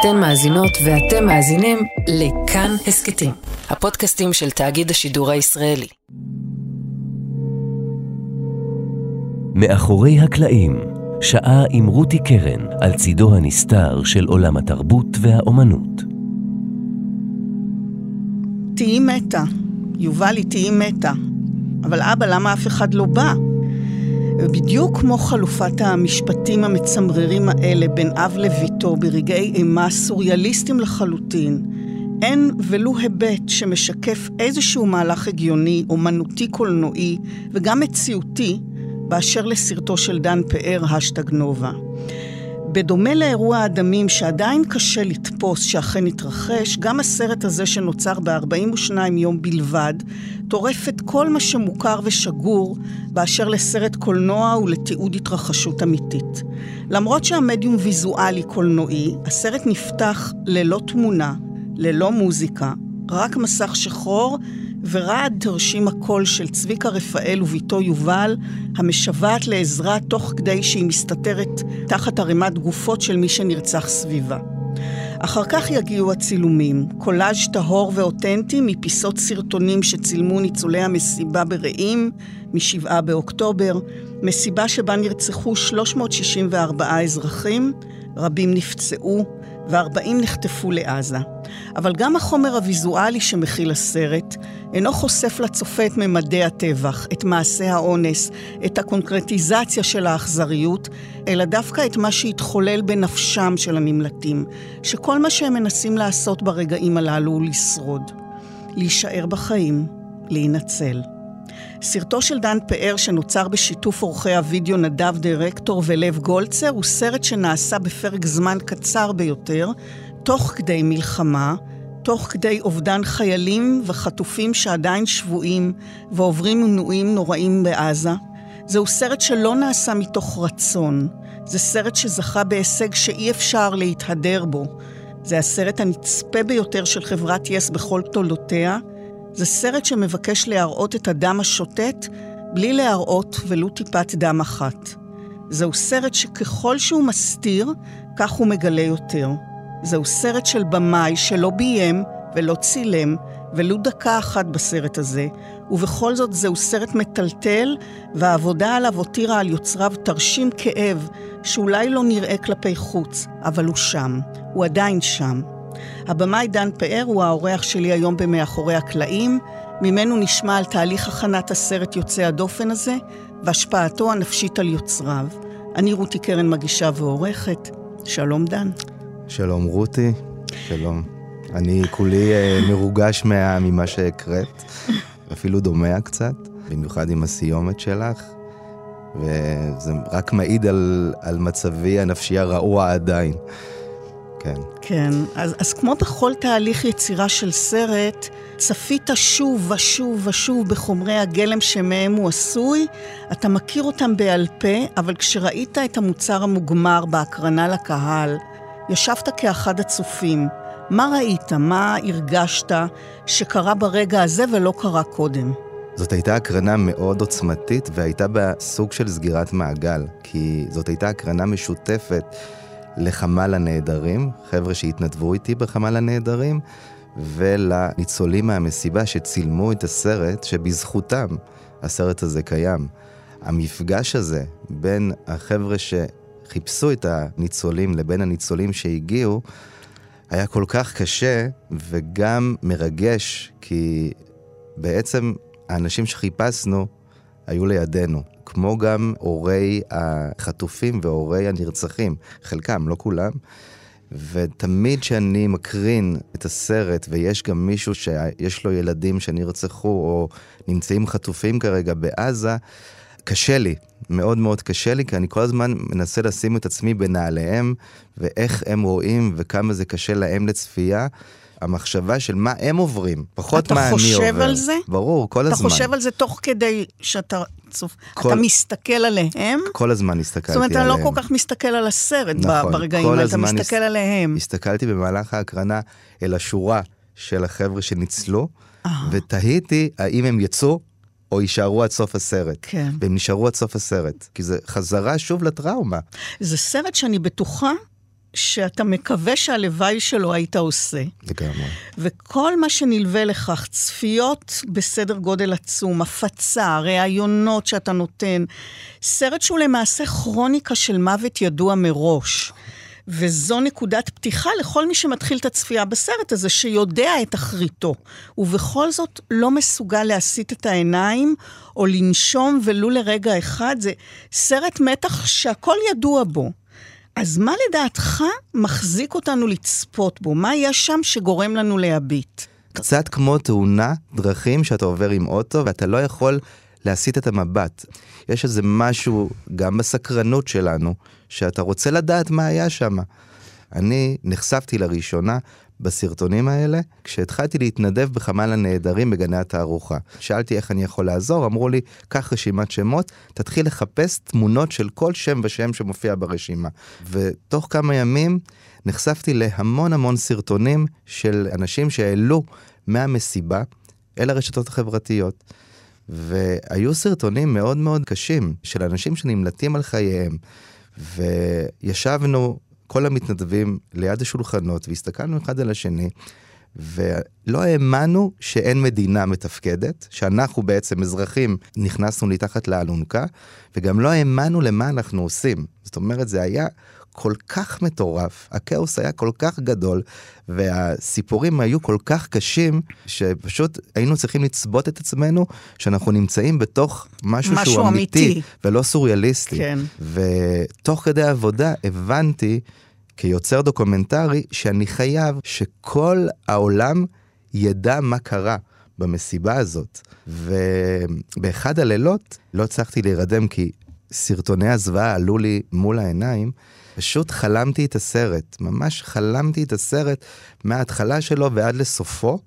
אתן מאזינות ואתם מאזינים לכאן הסכתים, הפודקאסטים של תאגיד השידור הישראלי. מאחורי הקלעים, שעה עם רותי קרן על צידו הנסתר של עולם התרבות והאומנות. תהיי מתה. יובלי, תהיי מתה. אבל אבא, למה אף אחד לא בא? בדיוק כמו חלופת המשפטים המצמררים האלה בין אב לביתו ברגעי אימה סוריאליסטיים לחלוטין, אין ולו היבט שמשקף איזשהו מהלך הגיוני, אומנותי קולנועי וגם מציאותי באשר לסרטו של דן פאר, השטג נובה. בדומה לאירוע הדמים שעדיין קשה לתפוס שאכן התרחש, גם הסרט הזה שנוצר ב-42 יום בלבד, טורף את כל מה שמוכר ושגור באשר לסרט קולנוע ולתיעוד התרחשות אמיתית. למרות שהמדיום ויזואלי קולנועי, הסרט נפתח ללא תמונה, ללא מוזיקה, רק מסך שחור ורעד תרשים הקול של צביקה רפאל וביתו יובל, המשוועת לעזרה תוך כדי שהיא מסתתרת תחת ערימת גופות של מי שנרצח סביבה. אחר כך יגיעו הצילומים, קולאז' טהור ואותנטי מפיסות סרטונים שצילמו ניצולי המסיבה ברעים מ-7 באוקטובר, מסיבה שבה נרצחו 364 אזרחים, רבים נפצעו ו-40 נחטפו לעזה. אבל גם החומר הוויזואלי שמכיל הסרט אינו חושף לצופה את ממדי הטבח, את מעשי האונס, את הקונקרטיזציה של האכזריות, אלא דווקא את מה שהתחולל בנפשם של הנמלטים, שכל מה שהם מנסים לעשות ברגעים הללו הוא לשרוד. להישאר בחיים, להינצל. סרטו של דן פאר, שנוצר בשיתוף עורכי הוידאו נדב דירקטור ולב גולצר, הוא סרט שנעשה בפרק זמן קצר ביותר, תוך כדי מלחמה, תוך כדי אובדן חיילים וחטופים שעדיין שבויים ועוברים מנועים נוראים בעזה. זהו סרט שלא נעשה מתוך רצון. זה סרט שזכה בהישג שאי אפשר להתהדר בו. זה הסרט הנצפה ביותר של חברת יס בכל תולדותיה. זה סרט שמבקש להראות את הדם השוטט בלי להראות ולו טיפת דם אחת. זהו סרט שככל שהוא מסתיר, כך הוא מגלה יותר. זהו סרט של במאי שלא ביים ולא צילם ולו דקה אחת בסרט הזה, ובכל זאת זהו סרט מטלטל, והעבודה עליו הותירה על יוצריו תרשים כאב שאולי לא נראה כלפי חוץ, אבל הוא שם, הוא עדיין שם. הבמאי דן פאר הוא האורח שלי היום במאחורי הקלעים, ממנו נשמע על תהליך הכנת הסרט יוצא הדופן הזה, והשפעתו הנפשית על יוצריו. אני רותי קרן מגישה ועורכת. שלום דן. שלום רותי, שלום. אני כולי אה, מרוגש מה, ממה שהקראת, אפילו דומע קצת, במיוחד עם הסיומת שלך, וזה רק מעיד על, על מצבי הנפשי הרעוע עדיין. כן. כן, אז, אז כמו בכל תהליך יצירה של סרט, צפית שוב ושוב ושוב בחומרי הגלם שמהם הוא עשוי, אתה מכיר אותם בעל פה, אבל כשראית את המוצר המוגמר בהקרנה לקהל, ישבת כאחד הצופים. מה ראית? מה הרגשת שקרה ברגע הזה ולא קרה קודם? זאת הייתה הקרנה מאוד עוצמתית והייתה בה סוג של סגירת מעגל, כי זאת הייתה הקרנה משותפת לחמ"ל הנעדרים, חבר'ה שהתנדבו איתי בחמ"ל הנעדרים, ולניצולים מהמסיבה שצילמו את הסרט, שבזכותם הסרט הזה קיים. המפגש הזה בין החבר'ה שחיפשו את הניצולים לבין הניצולים שהגיעו, היה כל כך קשה וגם מרגש, כי בעצם האנשים שחיפשנו היו לידינו, כמו גם הורי החטופים והורי הנרצחים, חלקם, לא כולם. ותמיד כשאני מקרין את הסרט ויש גם מישהו שיש לו ילדים שנרצחו או נמצאים חטופים כרגע בעזה, קשה לי, מאוד מאוד קשה לי, כי אני כל הזמן מנסה לשים את עצמי בנעליהם, ואיך הם רואים וכמה זה קשה להם לצפייה. המחשבה של מה הם עוברים, פחות מה אני עובר. אתה חושב על זה? ברור, כל אתה הזמן. אתה חושב על זה תוך כדי שאתה צופ... כל... אתה מסתכל עליהם? כל הזמן הסתכלתי עליהם. זאת אומרת, אתה לא כל כך מסתכל על הסרט נכון, ברגעים האלה, אתה מסתכל הס... עליהם. הסתכלתי במהלך ההקרנה אל השורה של החבר'ה שניצלו, ותהיתי האם הם יצאו או יישארו עד סוף הסרט. כן. והם נשארו עד סוף הסרט, כי זה חזרה שוב לטראומה. זה סרט שאני בטוחה שאתה מקווה שהלוואי שלו היית עושה. לגמרי. וכל מה שנלווה לכך, צפיות בסדר גודל עצום, הפצה, ראיונות שאתה נותן, סרט שהוא למעשה כרוניקה של מוות ידוע מראש. וזו נקודת פתיחה לכל מי שמתחיל את הצפייה בסרט הזה, שיודע את אחריתו, ובכל זאת לא מסוגל להסיט את העיניים או לנשום ולו לרגע אחד. זה סרט מתח שהכל ידוע בו. אז מה לדעתך מחזיק אותנו לצפות בו? מה יש שם שגורם לנו להביט? קצת כמו תאונה דרכים שאתה עובר עם אוטו ואתה לא יכול להסיט את המבט. יש איזה משהו גם בסקרנות שלנו, שאתה רוצה לדעת מה היה שם. אני נחשפתי לראשונה בסרטונים האלה כשהתחלתי להתנדב בחמ"ל הנעדרים בגני התערוכה. שאלתי איך אני יכול לעזור, אמרו לי, קח רשימת שמות, תתחיל לחפש תמונות של כל שם ושם שמופיע ברשימה. ותוך כמה ימים נחשפתי להמון המון סרטונים של אנשים שהעלו מהמסיבה אל הרשתות החברתיות. והיו סרטונים מאוד מאוד קשים של אנשים שנמלטים על חייהם. וישבנו כל המתנדבים ליד השולחנות והסתכלנו אחד על השני, ולא האמנו שאין מדינה מתפקדת, שאנחנו בעצם אזרחים נכנסנו מתחת לאלונקה, וגם לא האמנו למה אנחנו עושים. זאת אומרת, זה היה כל כך מטורף, הכאוס היה כל כך גדול, והסיפורים היו כל כך קשים, שפשוט היינו צריכים לצבות את עצמנו שאנחנו נמצאים בתוך משהו, משהו שהוא אמיתי, אמיתי. ולא סוריאליסטי. כן. ותוך כדי העבודה הבנתי, כיוצר דוקומנטרי, שאני חייב שכל העולם ידע מה קרה. במסיבה הזאת. ובאחד הלילות לא הצלחתי להירדם כי סרטוני הזוועה עלו לי מול העיניים. פשוט חלמתי את הסרט, ממש חלמתי את הסרט מההתחלה שלו ועד לסופו,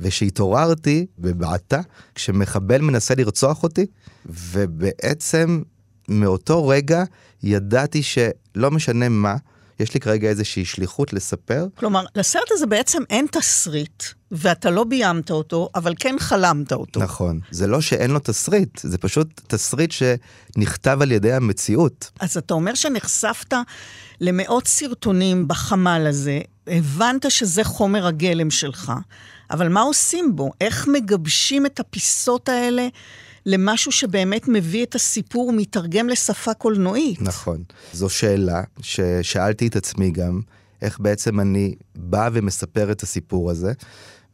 וכשהתעוררתי בבעתה, כשמחבל מנסה לרצוח אותי, ובעצם מאותו רגע ידעתי שלא משנה מה, יש לי כרגע איזושהי שליחות לספר. כלומר, לסרט הזה בעצם אין תסריט, ואתה לא ביימת אותו, אבל כן חלמת אותו. נכון. זה לא שאין לו תסריט, זה פשוט תסריט שנכתב על ידי המציאות. אז אתה אומר שנחשפת למאות סרטונים בחמ"ל הזה, הבנת שזה חומר הגלם שלך, אבל מה עושים בו? איך מגבשים את הפיסות האלה למשהו שבאמת מביא את הסיפור, מתרגם לשפה קולנועית? נכון. זו שאלה ששאלתי את עצמי גם, איך בעצם אני בא ומספר את הסיפור הזה.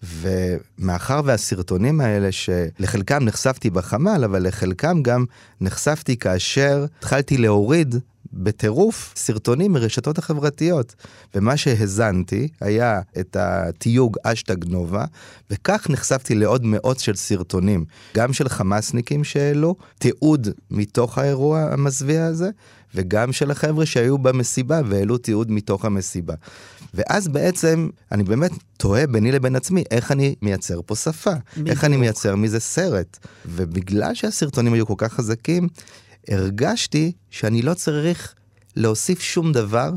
ומאחר והסרטונים האלה, שלחלקם נחשפתי בחמ"ל, אבל לחלקם גם נחשפתי כאשר התחלתי להוריד בטירוף סרטונים מרשתות החברתיות. ומה שהאזנתי היה את התיוג אשטג נובה, וכך נחשפתי לעוד מאות של סרטונים, גם של חמאסניקים שהעלו, תיעוד מתוך האירוע המזוויע הזה, וגם של החבר'ה שהיו במסיבה והעלו תיעוד מתוך המסיבה. ואז בעצם אני באמת תוהה ביני לבין עצמי, איך אני מייצר פה שפה? בדיוק. איך אני מייצר מזה סרט? ובגלל שהסרטונים היו כל כך חזקים, הרגשתי שאני לא צריך להוסיף שום דבר,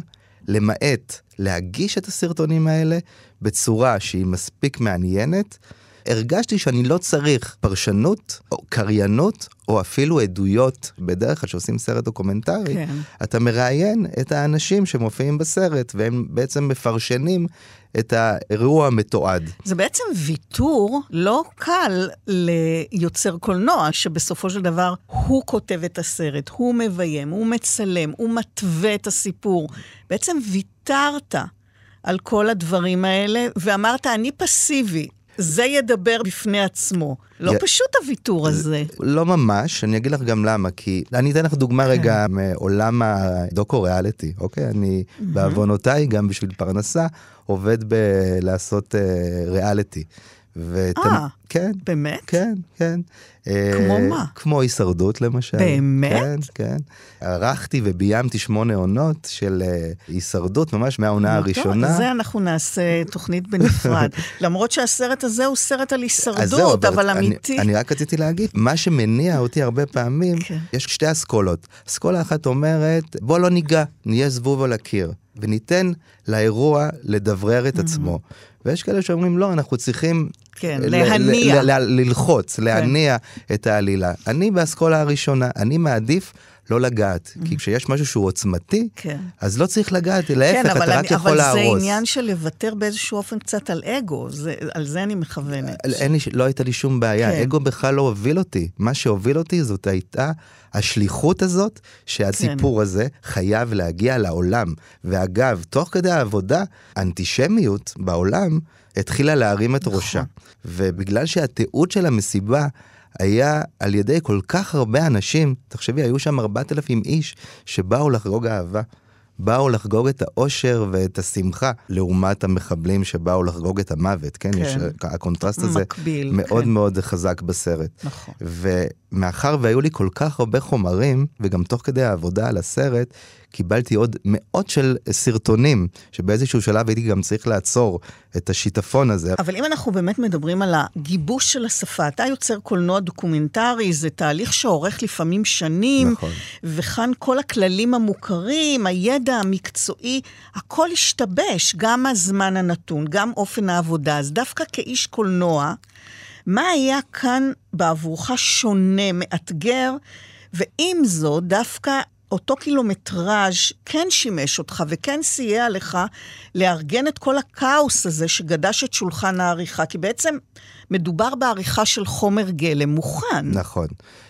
למעט להגיש את הסרטונים האלה בצורה שהיא מספיק מעניינת. הרגשתי שאני לא צריך פרשנות או קריינות או אפילו עדויות. בדרך כלל כשעושים סרט דוקומנטרי, כן. אתה מראיין את האנשים שמופיעים בסרט, והם בעצם מפרשנים את האירוע המתועד. זה בעצם ויתור לא קל ליוצר קולנוע, שבסופו של דבר הוא כותב את הסרט, הוא מביים, הוא מצלם, הוא מתווה את הסיפור. בעצם ויתרת על כל הדברים האלה, ואמרת, אני פסיבי. זה ידבר בפני עצמו. לא י... פשוט הוויתור הזה. לא ממש, אני אגיד לך גם למה, כי אני אתן לך דוגמה כן. רגע מעולם הדוקו-ריאליטי, אוקיי? אני. בעוונותיי, גם בשביל פרנסה, עובד בלעשות uh, ריאליטי. אה, כן, באמת? כן, כן. כמו uh, מה? כמו הישרדות למשל. באמת? כן, כן. ערכתי וביימתי שמונה עונות של uh, הישרדות, ממש מהעונה הראשונה. על זה אנחנו נעשה תוכנית בנפרד. למרות שהסרט הזה הוא סרט על הישרדות, אבל אני, אמיתי. אני רק רציתי להגיד, מה שמניע אותי הרבה פעמים, כן. יש שתי אסכולות. אסכולה אחת אומרת, בוא לא ניגע, נהיה זבוב על הקיר. וניתן לאירוע לדברר את עצמו. ויש כאלה שאומרים, לא, אנחנו צריכים כן, להניע. ללחוץ, להניע את העלילה. אני באסכולה הראשונה, אני מעדיף לא לגעת, כי כשיש משהו שהוא עוצמתי, כן. אז לא צריך לגעת, כן, להפך, אבל, אתה אני, רק יכול אבל להרוס. זה עניין של לוותר באיזשהו אופן קצת על אגו, זה, על זה אני מכוונת. אין לי, לא הייתה לי שום בעיה, כן. אגו בכלל לא הוביל אותי. מה שהוביל אותי זאת הייתה השליחות הזאת, שהסיפור כן. הזה חייב להגיע לעולם. ואגב, תוך כדי העבודה, אנטישמיות בעולם התחילה להרים את נכון. ראשה. ובגלל שהתיעוד של המסיבה היה על ידי כל כך הרבה אנשים, תחשבי, היו שם 4,000 איש שבאו לחגוג אהבה. באו לחגוג את האושר ואת השמחה, לעומת המחבלים שבאו לחגוג את המוות, כן? כן. יש, הקונטרסט הזה מקביל, מאוד כן. מאוד חזק בסרט. נכון. ומאחר והיו לי כל כך הרבה חומרים, וגם תוך כדי העבודה על הסרט, קיבלתי עוד מאות של סרטונים, שבאיזשהו שלב הייתי גם צריך לעצור את השיטפון הזה. אבל אם אנחנו באמת מדברים על הגיבוש של השפה, אתה יוצר קולנוע דוקומנטרי, זה תהליך שאורך לפעמים שנים, נכון. וכאן כל הכללים המוכרים, הידע המקצועי, הכל השתבש, גם הזמן הנתון, גם אופן העבודה. אז דווקא כאיש קולנוע, מה היה כאן בעבורך שונה, מאתגר, ועם זאת, דווקא אותו קילומטראז' כן שימש אותך וכן סייע לך לארגן את כל הכאוס הזה שגדש את שולחן העריכה, כי בעצם מדובר בעריכה של חומר גלם מוכן. נכון.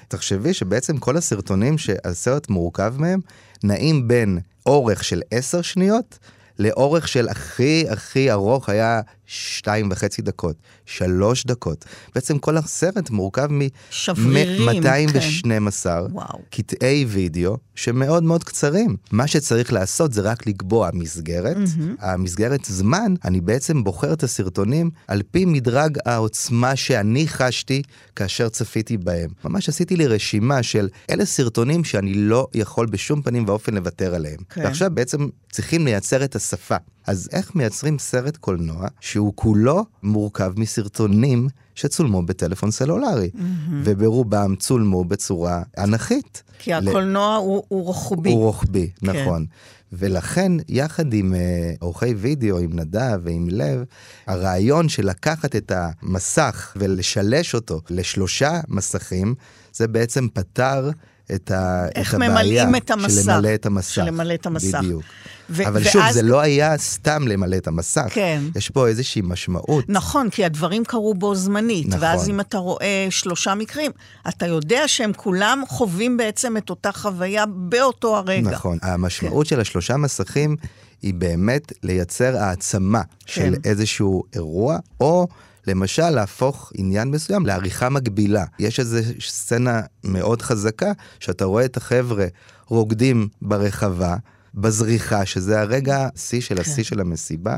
תחשבי שבעצם כל הסרטונים שהסרט מורכב מהם, נעים בין אורך של עשר שניות, לאורך של הכי הכי ארוך היה שתיים וחצי דקות, שלוש דקות. בעצם כל הסרט מורכב שברירים, מ-212 וואו. קטעי וידאו שמאוד מאוד קצרים. מה שצריך לעשות זה רק לקבוע מסגרת. המסגרת זמן, אני בעצם בוחר את הסרטונים על פי מדרג העוצמה שאני חשתי כאשר צפיתי בהם. ממש עשיתי לי רשימה של אלה סרטונים שאני לא יכול בשום פנים ואופן לוותר עליהם. כן. ועכשיו בעצם צריכים לייצר את השפה. אז איך מייצרים סרט קולנוע שהוא כולו מורכב מסרטונים שצולמו בטלפון סלולרי, וברובם צולמו בצורה אנכית. כי ל- הקולנוע הוא, הוא רוחבי. הוא רוחבי, כן. נכון. ולכן, יחד עם אה, עורכי וידאו, עם נדב ועם לב, הרעיון של לקחת את המסך ולשלש אותו לשלושה מסכים, זה בעצם פתר את, ה, את הבעיה את המסך. של למלא את המסך. של למלא את המסך. בדיוק. ו- אבל שוב, ואז- זה לא היה סתם למלא את המסך. כן. יש פה איזושהי משמעות. נכון, כי הדברים קרו בו זמנית. נכון. ואז אם אתה רואה שלושה מקרים, אתה יודע שהם כולם חווים בעצם את אותה חוויה באותו הרגע. נכון. המשמעות של השלושה מסכים היא באמת לייצר העצמה של כן. איזשהו אירוע, או למשל להפוך עניין מסוים לעריכה מקבילה. יש איזו סצנה מאוד חזקה, שאתה רואה את החבר'ה רוקדים ברחבה, בזריחה, שזה הרגע השיא של השיא של המסיבה.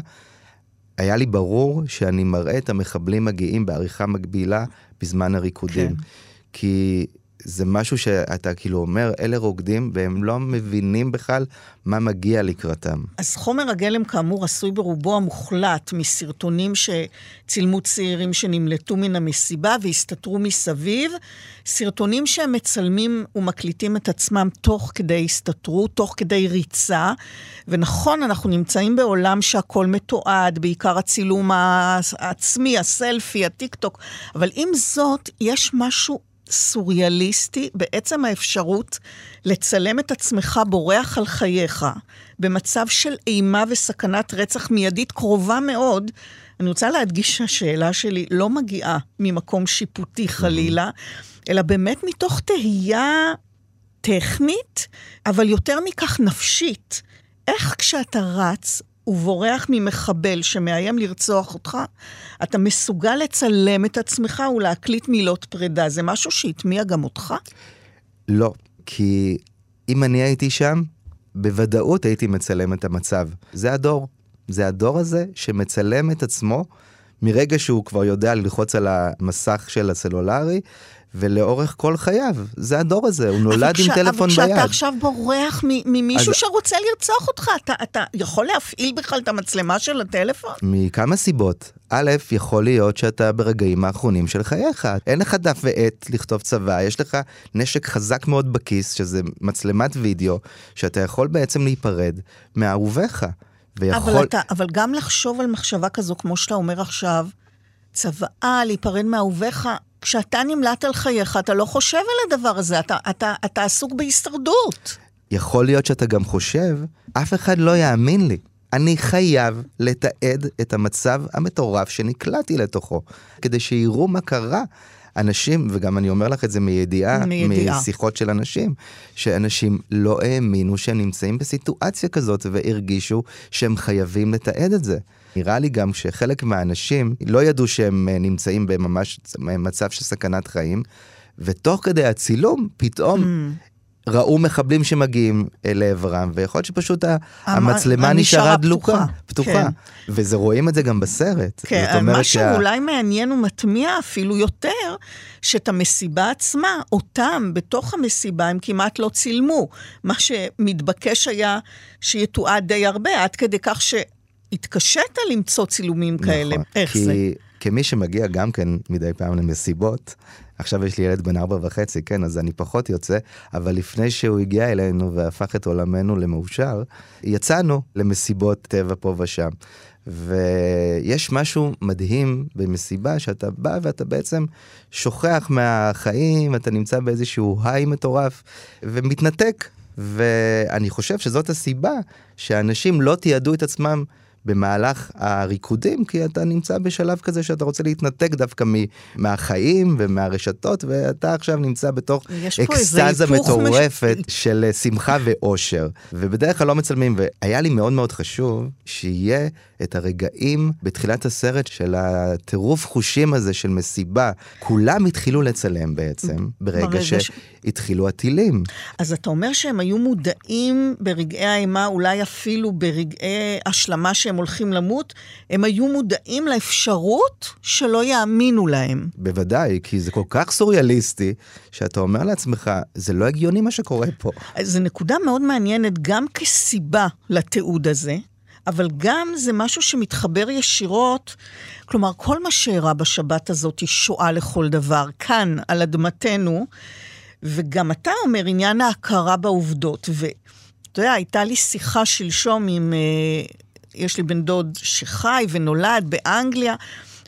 היה לי ברור שאני מראה את המחבלים מגיעים בעריכה מקבילה בזמן הריקודים. כן. כי זה משהו שאתה כאילו אומר, אלה רוקדים והם לא מבינים בכלל מה מגיע לקראתם. אז חומר הגלם כאמור עשוי ברובו המוחלט מסרטונים שצילמו צעירים שנמלטו מן המסיבה והסתתרו מסביב, סרטונים שהם מצלמים ומקליטים את עצמם תוך כדי הסתתרות, תוך כדי ריצה, ונכון, אנחנו נמצאים בעולם שהכל מתועד, בעיקר הצילום העצמי, הסלפי, הטיק טוק, אבל עם זאת, יש משהו סוריאליסטי בעצם האפשרות לצלם את עצמך בורח על חייך, במצב של אימה וסכנת רצח מיידית קרובה מאוד. אני רוצה להדגיש שהשאלה שלי לא מגיעה ממקום שיפוטי חלילה, אלא באמת מתוך תהייה טכנית, אבל יותר מכך נפשית. איך כשאתה רץ ובורח ממחבל שמאיים לרצוח אותך, אתה מסוגל לצלם את עצמך ולהקליט מילות פרידה. זה משהו שהטמיע גם אותך? לא, כי אם אני הייתי שם, בוודאות הייתי מצלם את המצב. זה הדור. זה הדור הזה שמצלם את עצמו מרגע שהוא כבר יודע ללחוץ על המסך של הסלולרי, ולאורך כל חייו. זה הדור הזה, הוא נולד עם טלפון אבל ביד. כשאתה עכשיו בורח ממישהו אז- שרוצה לרצוח אותך, אתה, אתה יכול להפעיל בכלל את המצלמה של הטלפון? מכמה סיבות. א', יכול להיות שאתה ברגעים האחרונים של חייך. אין לך דף ועט לכתוב צבא, יש לך נשק חזק מאוד בכיס, שזה מצלמת וידאו, שאתה יכול בעצם להיפרד מאהוביך. ויכול... אבל, אתה, אבל גם לחשוב על מחשבה כזו, כמו שאתה אומר עכשיו, צוואה, להיפרד מאהוביך. כשאתה נמלט על חייך, אתה לא חושב על הדבר הזה, אתה, אתה, אתה עסוק בהישרדות. יכול להיות שאתה גם חושב, אף אחד לא יאמין לי. אני חייב לתעד את המצב המטורף שנקלעתי לתוכו, כדי שיראו מה קרה. אנשים, וגם אני אומר לך את זה מידיעה, מידיעה. משיחות של אנשים, שאנשים לא האמינו שהם נמצאים בסיטואציה כזאת והרגישו שהם חייבים לתעד את זה. נראה לי גם שחלק מהאנשים לא ידעו שהם אה, נמצאים בממש מצב של סכנת חיים, ותוך כדי הצילום, פתאום Mm. ראו מחבלים שמגיעים לעברם, ויכול להיות שפשוט המ- המצלמה נשארה דלוקה, פתוחה. כן. וזה רואים את זה גם בסרט. כן, זאת אומרת משהו שה- מעניין ומטמיע אפילו יותר, שאת המסיבה עצמה, אותם בתוך המסיבה הם כמעט לא צילמו. מה שמתבקש היה שיתועד די הרבה, עד כדי כך שהתקשית למצוא צילומים כאלה. נכון, איך כי זה? כמי שמגיע גם כן מדי פעם למסיבות, עכשיו יש לי ילד בן ארבע וחצי, כן, אז אני פחות יוצא, אבל לפני שהוא הגיע אלינו והפך את עולמנו למאושר, יצאנו למסיבות טבע פה ושם. ויש משהו מדהים במסיבה שאתה בא ואתה בעצם שוכח מהחיים, אתה נמצא באיזשהו היי מטורף ומתנתק. ואני חושב שזאת הסיבה שאנשים לא תיעדו את עצמם במהלך הריקודים, כי אתה נמצא בשלב כזה שאתה רוצה להתנתק דווקא מ- מהחיים ומהרשתות, ואתה עכשיו נמצא בתוך אקסטזה היפוך מש- מטורפת של אה, שמחה ואושר. ובדרך כלל לא מצלמים, והיה לי מאוד מאוד חשוב שיהיה את הרגעים בתחילת הסרט של הטירוף חושים הזה של מסיבה. כולם התחילו לצלם בעצם, ברגע ברגע ש- שהתחילו הטילים. אז אתה אומר שהם היו מודעים ברגעי האימה, אולי אפילו ברגעי השלמה שהם הולכים למות, הם היו מודעים לאפשרות שלא יאמינו להם. בוודאי, כי זה כל כך סוריאליסטי, שאתה אומר לעצמך, זה לא הגיוני מה שקורה פה. זו נקודה מאוד מעניינת גם כסיבה לתיעוד הזה, אבל גם זה משהו שמתחבר ישירות, כלומר, כל מה שאירע בשבת הזאת היא שואה לכל דבר, כאן, על אדמתנו, וגם אתה אומר עניין ההכרה בעובדות, ואתה יודע, הייתה לי שיחה שלשום עם, אה, יש לי בן דוד שחי ונולד באנגליה,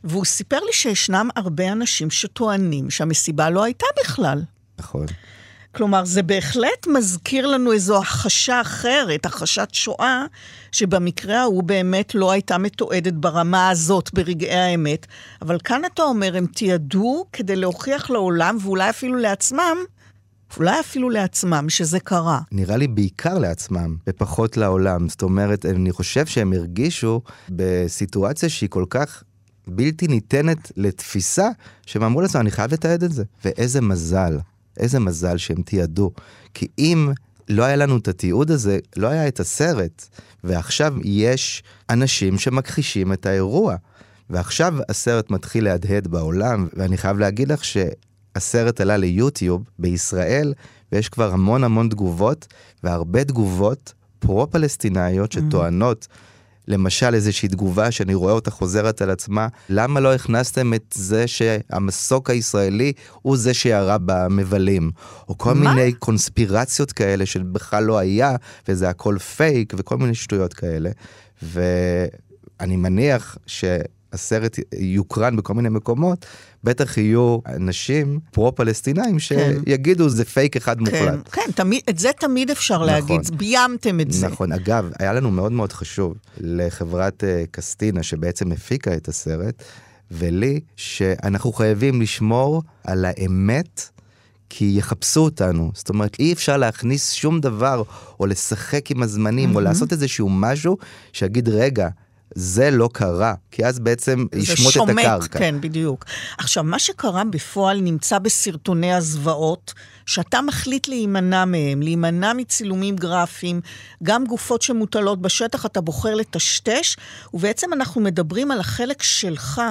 והוא סיפר לי שישנם הרבה אנשים שטוענים שהמסיבה לא הייתה בכלל. נכון. כלומר, זה בהחלט מזכיר לנו איזו הכחשה אחרת, הכחשת שואה, שבמקרה ההוא באמת לא הייתה מתועדת ברמה הזאת ברגעי האמת. אבל כאן אתה אומר, הם תיעדו כדי להוכיח לעולם, ואולי אפילו לעצמם, אולי אפילו לעצמם, שזה קרה. נראה לי בעיקר לעצמם, ופחות לעולם. זאת אומרת, אני חושב שהם הרגישו בסיטואציה שהיא כל כך בלתי ניתנת לתפיסה, שהם אמרו לעצמם, אני חייב לתעד את זה. ואיזה מזל, איזה מזל שהם תיעדו. כי אם לא היה לנו את התיעוד הזה, לא היה את הסרט. ועכשיו יש אנשים שמכחישים את האירוע. ועכשיו הסרט מתחיל להדהד בעולם, ואני חייב להגיד לך שהסרט עלה ליוטיוב בישראל, ויש כבר המון המון תגובות, והרבה תגובות פרו-פלסטינאיות שטוענות, למשל איזושהי תגובה שאני רואה אותה חוזרת על עצמה, למה לא הכנסתם את זה שהמסוק הישראלי הוא זה שירה במבלים? או כל מה? מיני קונספירציות כאלה שבכלל לא היה, וזה הכל פייק, וכל מיני שטויות כאלה. ואני מניח שהסרט יוקרן בכל מיני מקומות, בטח יהיו אנשים פרו-פלסטינאים שיגידו זה פייק אחד כן, מוחלט. כן, תמיד, את זה תמיד אפשר להגיד, ביימתם את זה. נכון, אגב, היה לנו מאוד מאוד חשוב לחברת אה, קסטינה, שבעצם הפיקה את הסרט, ולי, שאנחנו חייבים לשמור על האמת. כי יחפשו אותנו, זאת אומרת אי אפשר להכניס שום דבר או לשחק עם הזמנים או לעשות איזשהו משהו שיגיד רגע, זה לא קרה, כי אז בעצם ישמוט את שומט, הקרקע. כן, בדיוק. עכשיו, מה שקרה בפועל נמצא בסרטוני הזוועות, שאתה מחליט להימנע מהם, להימנע מצילומים גרפיים, גם גופות שמוטלות בשטח, אתה בוחר לטשטש, ובעצם אנחנו מדברים על החלק שלך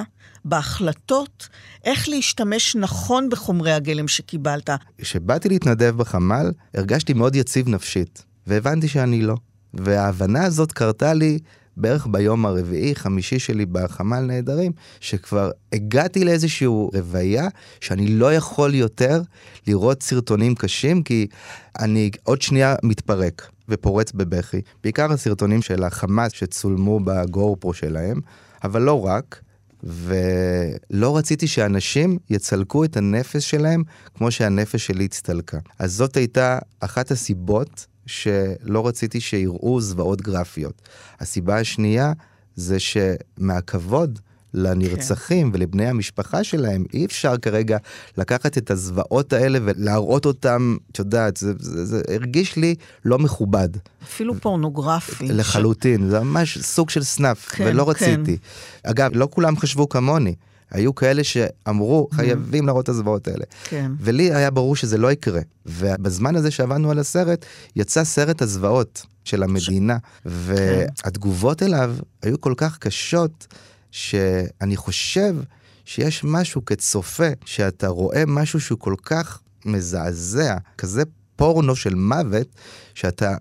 בהחלטות, איך להשתמש נכון בחומרי הגלם שקיבלת. כשבאתי להתנדב בחמ"ל, הרגשתי מאוד יציב נפשית, והבנתי שאני לא. וההבנה הזאת קרתה לי בערך ביום הרביעי, חמישי שלי בחמ"ל נעדרים, שכבר הגעתי לאיזושהי רוויה שאני לא יכול יותר לראות סרטונים קשים, כי אני עוד שנייה מתפרק ופורץ בבכי. בעיקר הסרטונים של החמאס שצולמו בגו פרו שלהם, אבל לא רק. ולא רציתי שאנשים יצלקו את הנפש שלהם כמו שהנפש שלי הצטלקה. אז זאת הייתה אחת הסיבות שלא רציתי שיראו זוועות גרפיות. הסיבה השנייה זה שמהכבוד לנרצחים כן. ולבני המשפחה שלהם, אי אפשר כרגע לקחת את הזוועות האלה ולהראות אותם, את יודעת, זה, זה, זה הרגיש לי לא מכובד. אפילו פורנוגרפי. לחלוטין, ש... זה ממש סוג של סנאפ, כן, ולא רציתי. כן. אגב, לא כולם חשבו כמוני. היו כאלה שאמרו, mm. חייבים להראות את הזוועות האלה. כן. ולי היה ברור שזה לא יקרה. ובזמן הזה שעבדנו על הסרט, יצא סרט הזוועות של המדינה, ש... והתגובות אליו היו כל כך קשות, שאני חושב שיש משהו כצופה, שאתה רואה משהו שהוא כל כך מזעזע, כזה פורנו של מוות, שאתה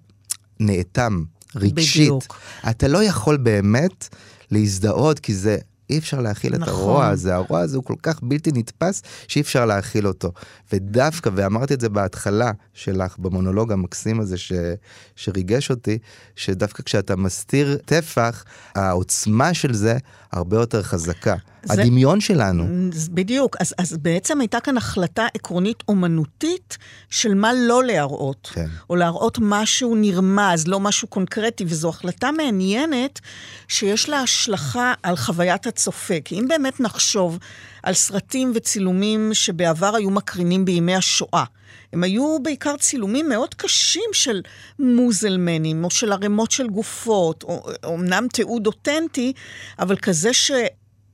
נאטם רגשית. בדיוק. אתה לא יכול באמת להזדהות, כי זה אי אפשר להכיל נכון. את הרוע הזה, הרוע הזה הוא כל כך בלתי נתפס שאי אפשר להכיל אותו. ודווקא, ואמרתי את זה בהתחלה שלך, במונולוג המקסים הזה ש, שריגש אותי, שדווקא כשאתה מסתיר טפח, העוצמה של זה הרבה יותר חזקה. זה, הדמיון שלנו. בדיוק, אז, אז בעצם הייתה כאן החלטה עקרונית אומנותית של מה לא להראות, כן. או להראות משהו נרמז, לא משהו קונקרטי, וזו החלטה מעניינת שיש לה השלכה על חוויית הצופה. כי אם באמת נחשוב על סרטים וצילומים שבעבר היו מקרינים בימי השואה, הם היו בעיקר צילומים מאוד קשים של מוזלמנים, או של ערימות של גופות, או אמנם תיעוד אותנטי, אבל כזה ש...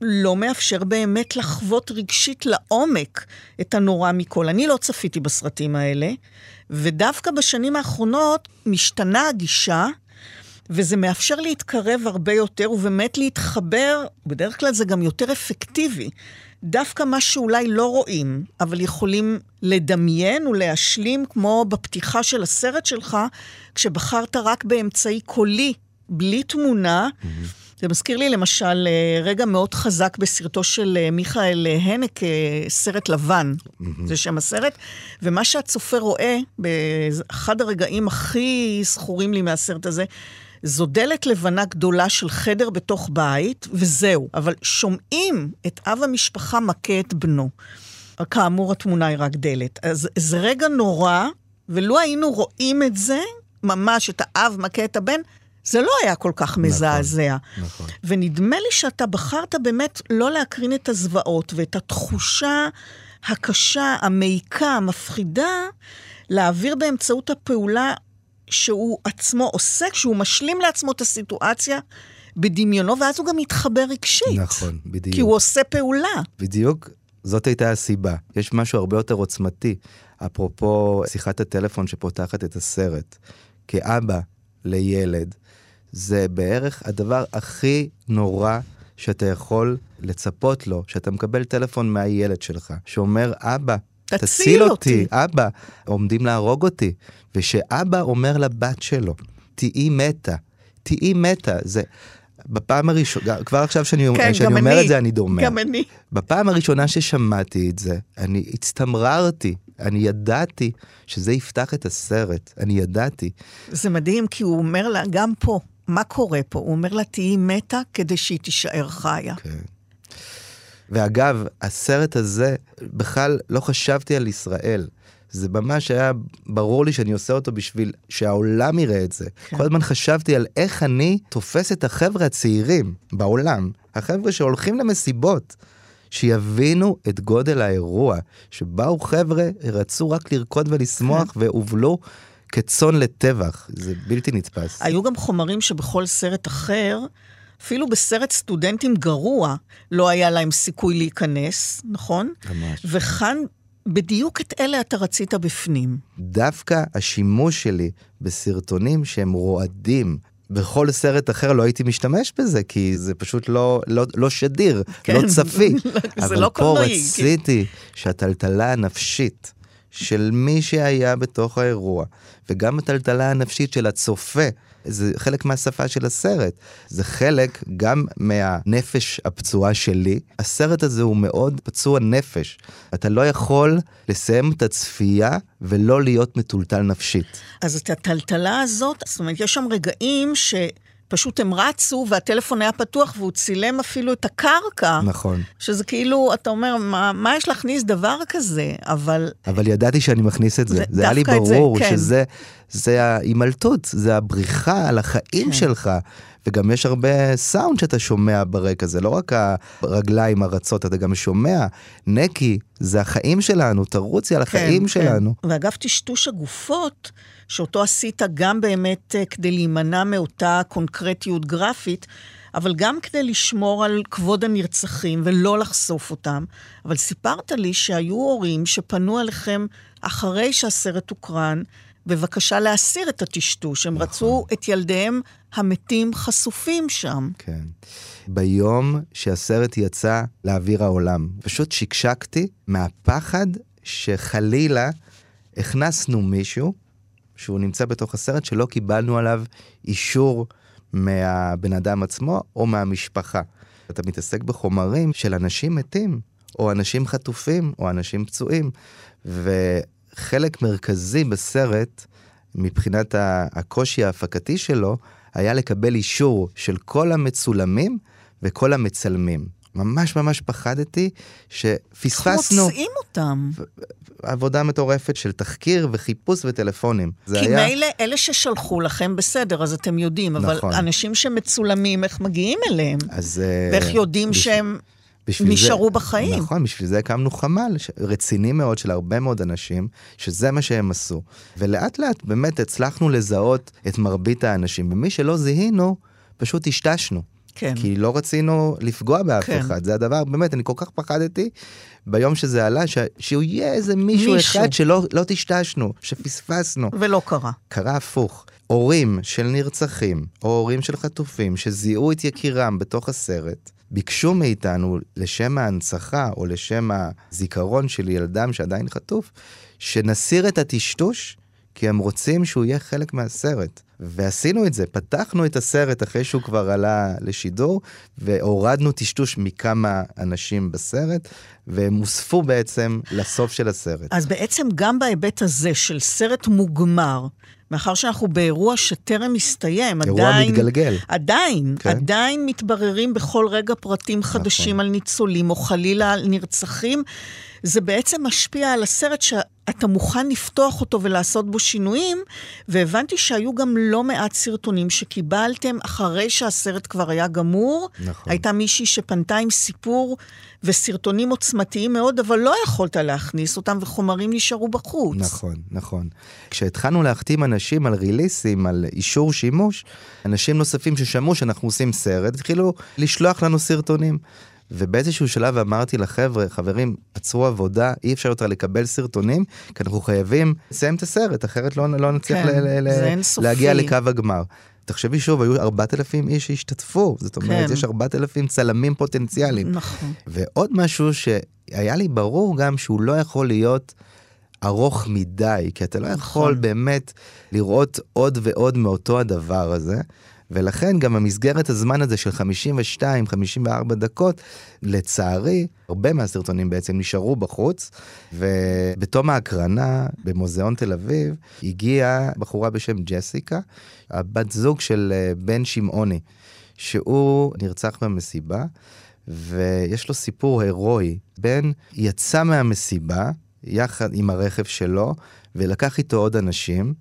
לא מאפשר באמת לחוות רגשית לעומק את הנורא מכל. אני לא צפיתי בסרטים האלה, ודווקא בשנים האחרונות משתנה הגישה, וזה מאפשר להתקרב הרבה יותר, ובאמת להתחבר, בדרך כלל זה גם יותר אפקטיבי. דווקא מה שאולי לא רואים, אבל יכולים לדמיין ולהשלים, כמו בפתיחה של הסרט שלך, כשבחרת רק באמצעי קולי, בלי תמונה. Mm-hmm. זה מזכיר לי למשל אה, רגע מאוד חזק בסרטו של אה, מיכאל אה, הנק, סרט לבן, mm-hmm. זה שם הסרט, ומה שהצופה רואה באחד הרגעים הכי זכורים לי מהסרט הזה, זו דלת לבנה גדולה של חדר בתוך בית, וזהו. אבל שומעים את אב המשפחה מכה את בנו. כאמור, התמונה היא רק דלת. אז זה רגע נורא, ולו היינו רואים את זה, ממש את האב מכה את הבן, זה לא היה כל כך נכון, מזעזע. נכון, נכון. ונדמה לי שאתה בחרת באמת לא להקרין את הזוועות ואת התחושה הקשה, המעיקה, המפחידה, להעביר באמצעות הפעולה שהוא עצמו עושה, כשהוא משלים לעצמו את הסיטואציה בדמיונו, ואז הוא גם מתחבר רגשית. נכון, בדיוק. כי הוא עושה פעולה. בדיוק, זאת הייתה הסיבה. יש משהו הרבה יותר עוצמתי, אפרופו שיחת הטלפון שפותחת את הסרט. כאבא לילד, זה בערך הדבר הכי נורא שאתה יכול לצפות לו, שאתה מקבל טלפון מהילד שלך, שאומר, אבא, תציל, תציל אותי, אותי, אבא, עומדים להרוג אותי. ושאבא אומר לבת שלו, תהיי מתה, תהיי מתה. זה... בפעם הראשונה, כבר עכשיו שאני, כן, שאני אומר אני, את זה, אני דומע. גם אני. בפעם הראשונה ששמעתי את זה, אני הצטמררתי, אני ידעתי שזה יפתח את הסרט, אני ידעתי. זה מדהים, כי הוא אומר לה, גם פה, מה קורה פה? הוא אומר לה, תהיי מתה כדי שהיא תישאר חיה. כן. ואגב, הסרט הזה, בכלל לא חשבתי על ישראל. זה ממש היה ברור לי שאני עושה אותו בשביל שהעולם יראה את זה. כן. כל הזמן חשבתי על איך אני תופס את החבר'ה הצעירים בעולם, החבר'ה שהולכים למסיבות, שיבינו את גודל האירוע, שבאו חבר'ה, רצו רק לרקוד ולשמוח כן. והובלו כצאן לטבח, זה בלתי נתפס. היו גם חומרים שבכל סרט אחר, אפילו בסרט סטודנטים גרוע, לא היה להם סיכוי להיכנס, נכון? ממש. וכאן בדיוק את אלה אתה רצית בפנים. דווקא השימוש שלי בסרטונים שהם רועדים, בכל סרט אחר לא הייתי משתמש בזה, כי זה פשוט לא, לא, לא שדיר, כן, לא צפי. אבל לא פה רציתי שהטלטלה הנפשית של מי שהיה בתוך האירוע, וגם הטלטלה הנפשית של הצופה, זה חלק מהשפה של הסרט. זה חלק גם מהנפש הפצועה שלי. הסרט הזה הוא מאוד פצוע נפש. אתה לא יכול לסיים את הצפייה ולא להיות מטולטל נפשית. אז את הטלטלה הזאת, זאת אומרת, יש שם רגעים ש... פשוט הם רצו והטלפון היה פתוח והוא צילם אפילו את הקרקע. נכון. שזה כאילו, אתה אומר, מה, מה יש להכניס דבר כזה? אבל... אבל ידעתי שאני מכניס את זה. זה- זה היה לי את זה, ברור כן. שזה זה ההימלטות, זה הבריחה על החיים כן. שלך. וגם יש הרבה סאונד שאתה שומע ברקע, זה לא רק הרגליים הרצות, אתה גם שומע, נקי, זה החיים שלנו, תרוצי על החיים שלנו. כן. ואגב, טשטוש הגופות, שאותו עשית גם באמת אה, כדי להימנע מאותה קונקרטיות גרפית, אבל גם כדי לשמור על כבוד הנרצחים ולא לחשוף אותם. אבל סיפרת לי שהיו הורים שפנו אליכם אחרי שהסרט הוקרן, בבקשה להסיר את הטשטוש. הם רצו את ילדיהם המתים חשופים שם. כן. ביום שהסרט יצא לאוויר העולם, פשוט שקשקתי מהפחד שחלילה הכנסנו מישהו שהוא נמצא בתוך הסרט שלא קיבלנו עליו אישור מהבן אדם עצמו או מהמשפחה. אתה מתעסק בחומרים של אנשים מתים, או אנשים חטופים, או אנשים פצועים. וחלק מרכזי בסרט, מבחינת הקושי ההפקתי שלו, היה לקבל אישור של כל המצולמים וכל המצלמים. ממש ממש פחדתי שפספסנו מוצאים אותם? עבודה מטורפת של תחקיר וחיפוש וטלפונים. זה כי היה... מילא אלה ששלחו לכם, בסדר, אז אתם יודעים, אבל נכון. אנשים שמצולמים, איך מגיעים אליהם? אז... אה, ואיך יודעים בש- שהם בשביל זה- נשארו בחיים? נכון, בשביל זה הקמנו חמ"ל רציני מאוד של הרבה מאוד אנשים, שזה מה שהם עשו. ולאט לאט באמת הצלחנו לזהות את מרבית האנשים, ומי שלא זיהינו, פשוט טשטשנו. כן. כי לא רצינו לפגוע באף כן. אחד, זה הדבר, באמת, אני כל כך פחדתי ביום שזה עלה, ש... שהוא יהיה איזה מישהו, מישהו. אחד שלא לא טשטשנו, שפספסנו. ולא קרה. קרה הפוך. הורים של נרצחים, או הורים של חטופים, שזיהו את יקירם בתוך הסרט, ביקשו מאיתנו, לשם ההנצחה, או לשם הזיכרון של ילדם שעדיין חטוף, שנסיר את הטשטוש, כי הם רוצים שהוא יהיה חלק מהסרט. ועשינו את זה, פתחנו את הסרט אחרי שהוא כבר עלה לשידור, והורדנו טשטוש מכמה אנשים בסרט, והם הוספו בעצם לסוף של הסרט. אז בעצם גם בהיבט הזה של סרט מוגמר, מאחר שאנחנו באירוע שטרם הסתיים, אירוע עדיין... מתגלגל. עדיין, כן. עדיין מתבררים בכל רגע פרטים חדשים נכון. על ניצולים, או חלילה על נרצחים. זה בעצם משפיע על הסרט שאתה מוכן לפתוח אותו ולעשות בו שינויים, והבנתי שהיו גם לא מעט סרטונים שקיבלתם אחרי שהסרט כבר היה גמור. נכון. הייתה מישהי שפנתה עם סיפור וסרטונים עוצמתיים מאוד, אבל לא יכולת להכניס אותם, וחומרים נשארו בחוץ. נכון, נכון. כשהתחלנו להחתים אנשים על ריליסים, על אישור שימוש, אנשים נוספים ששמעו שאנחנו עושים סרט, התחילו לשלוח לנו סרטונים. ובאיזשהו שלב אמרתי לחבר'ה, חברים, עצרו עבודה, אי אפשר יותר לקבל סרטונים, כי אנחנו חייבים לסיים את הסרט, אחרת לא, לא נצליח כן, ל- ל- ל-. להגיע לקו הגמר. תחשבי שוב, היו 4,000 איש שהשתתפו, זאת אומרת, כן. יש 4,000 צלמים פוטנציאליים. נכון. ועוד משהו שהיה לי ברור גם שהוא לא יכול להיות ארוך מדי, כי אתה לא יכול נכון. באמת לראות עוד ועוד מאותו הדבר הזה. ולכן גם המסגרת הזמן הזה של 52-54 דקות, לצערי, הרבה מהסרטונים בעצם נשארו בחוץ, ובתום ההקרנה במוזיאון תל אביב, הגיעה בחורה בשם ג'סיקה, הבת זוג של אה, בן שמעוני, שהוא נרצח במסיבה, ויש לו סיפור הירואי. בן יצא מהמסיבה יחד עם הרכב שלו, ולקח איתו עוד אנשים,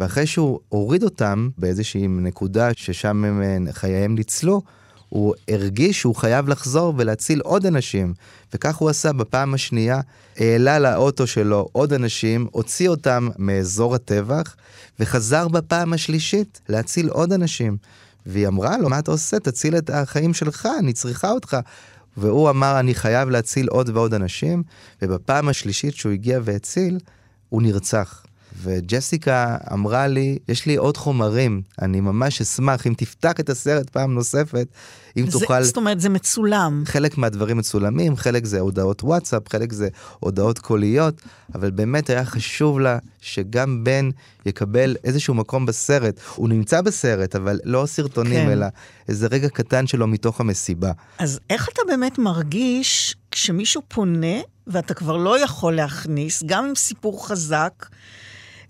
ואחרי שהוא הוריד אותם באיזושהי נקודה ששם הם, אה, חייהם ניצלו, הוא הרגיש שהוא חייב לחזור ולהציל עוד אנשים. וכך הוא עשה בפעם השנייה, העלה לאוטו שלו עוד אנשים, הוציא אותם מאזור הטבח, וחזר בפעם השלישית להציל עוד אנשים. והיא אמרה לו, מה אתה עושה? תציל את החיים שלך, אני צריכה אותך. והוא אמר, אני חייב להציל עוד ועוד אנשים, ובפעם השלישית שהוא הגיע והציל, הוא נרצח. וג'סיקה אמרה לי, יש לי עוד חומרים, אני ממש אשמח אם תפתח את הסרט פעם נוספת, אם זה, תוכל... זאת אומרת, זה מצולם. חלק מהדברים מצולמים, חלק זה הודעות וואטסאפ, חלק זה הודעות קוליות, אבל באמת היה חשוב לה שגם בן יקבל איזשהו מקום בסרט. הוא נמצא בסרט, אבל לא סרטונים, כן. אלא איזה רגע קטן שלו מתוך המסיבה. אז איך אתה באמת מרגיש כשמישהו פונה ואתה כבר לא יכול להכניס, גם עם סיפור חזק,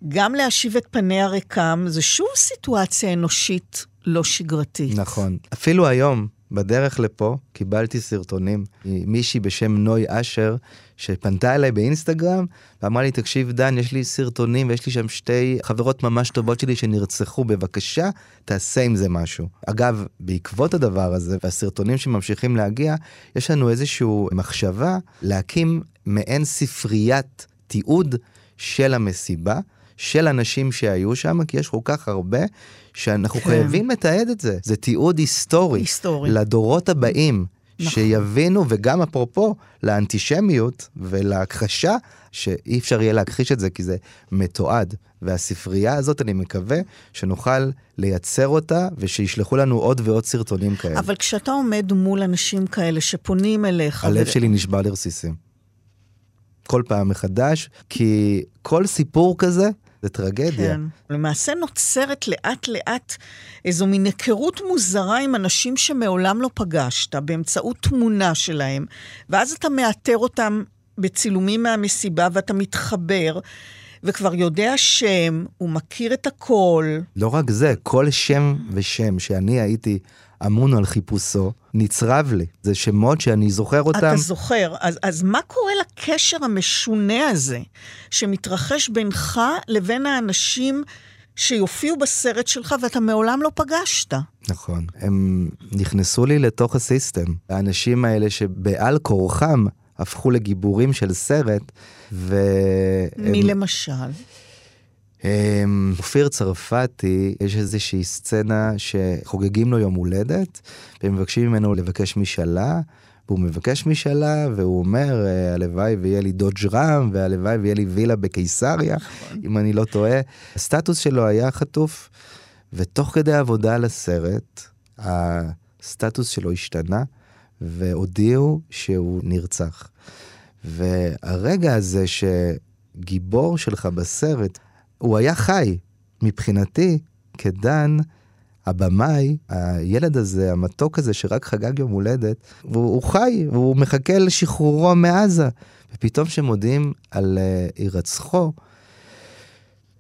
גם להשיב את פניה ריקם, זה שוב סיטואציה אנושית לא שגרתית. נכון. אפילו היום, בדרך לפה, קיבלתי סרטונים ממישהי בשם נוי אשר, שפנתה אליי באינסטגרם, ואמרה לי, תקשיב, דן, יש לי סרטונים ויש לי שם שתי חברות ממש טובות שלי שנרצחו, בבקשה, תעשה עם זה משהו. אגב, בעקבות הדבר הזה, והסרטונים שממשיכים להגיע, יש לנו איזושהי מחשבה להקים מעין ספריית תיעוד של המסיבה. של אנשים שהיו שם, כי יש כל כך הרבה, שאנחנו כן. חייבים לתעד את זה. זה תיעוד היסטורי. היסטורי. לדורות הבאים. נכון. שיבינו, וגם אפרופו לאנטישמיות ולהכחשה, שאי אפשר יהיה להכחיש את זה כי זה מתועד. והספרייה הזאת, אני מקווה שנוכל לייצר אותה ושישלחו לנו עוד ועוד סרטונים כאלה. אבל כשאתה עומד מול אנשים כאלה שפונים אליך... הלב ו... שלי נשבע לרסיסים. כל פעם מחדש, כי כל סיפור כזה זה טרגדיה. כן. למעשה נוצרת לאט לאט איזו מין היכרות מוזרה עם אנשים שמעולם לא פגשת, באמצעות תמונה שלהם, ואז אתה מאתר אותם בצילומים מהמסיבה ואתה מתחבר. וכבר יודע שם, הוא מכיר את הכל. לא רק זה, כל שם ושם שאני הייתי אמון על חיפושו, נצרב לי. זה שמות שאני זוכר אותם. אתה זוכר. אז, אז מה קורה לקשר המשונה הזה, שמתרחש בינך לבין האנשים שיופיעו בסרט שלך ואתה מעולם לא פגשת? נכון. הם נכנסו לי לתוך הסיסטם. האנשים האלה שבעל כורחם הפכו לגיבורים של סרט, ו... מי הם... למשל? אמ, אופיר צרפתי, יש איזושהי סצנה שחוגגים לו יום הולדת, והם מבקשים ממנו לבקש משאלה, והוא מבקש משאלה, והוא אומר, אה, הלוואי ויהיה לי דודג' רם, והלוואי ויהיה לי וילה בקיסריה, נכון. אם אני לא טועה. הסטטוס שלו היה חטוף, ותוך כדי העבודה על הסרט, הסטטוס שלו השתנה, והודיעו שהוא נרצח. והרגע הזה שגיבור שלך בסרט הוא היה חי. מבחינתי, כדן, הבמאי, הילד הזה, המתוק הזה שרק חגג יום הולדת, הוא, הוא חי, הוא מחכה לשחרורו מעזה. ופתאום כשמודיעים על uh, הירצחו,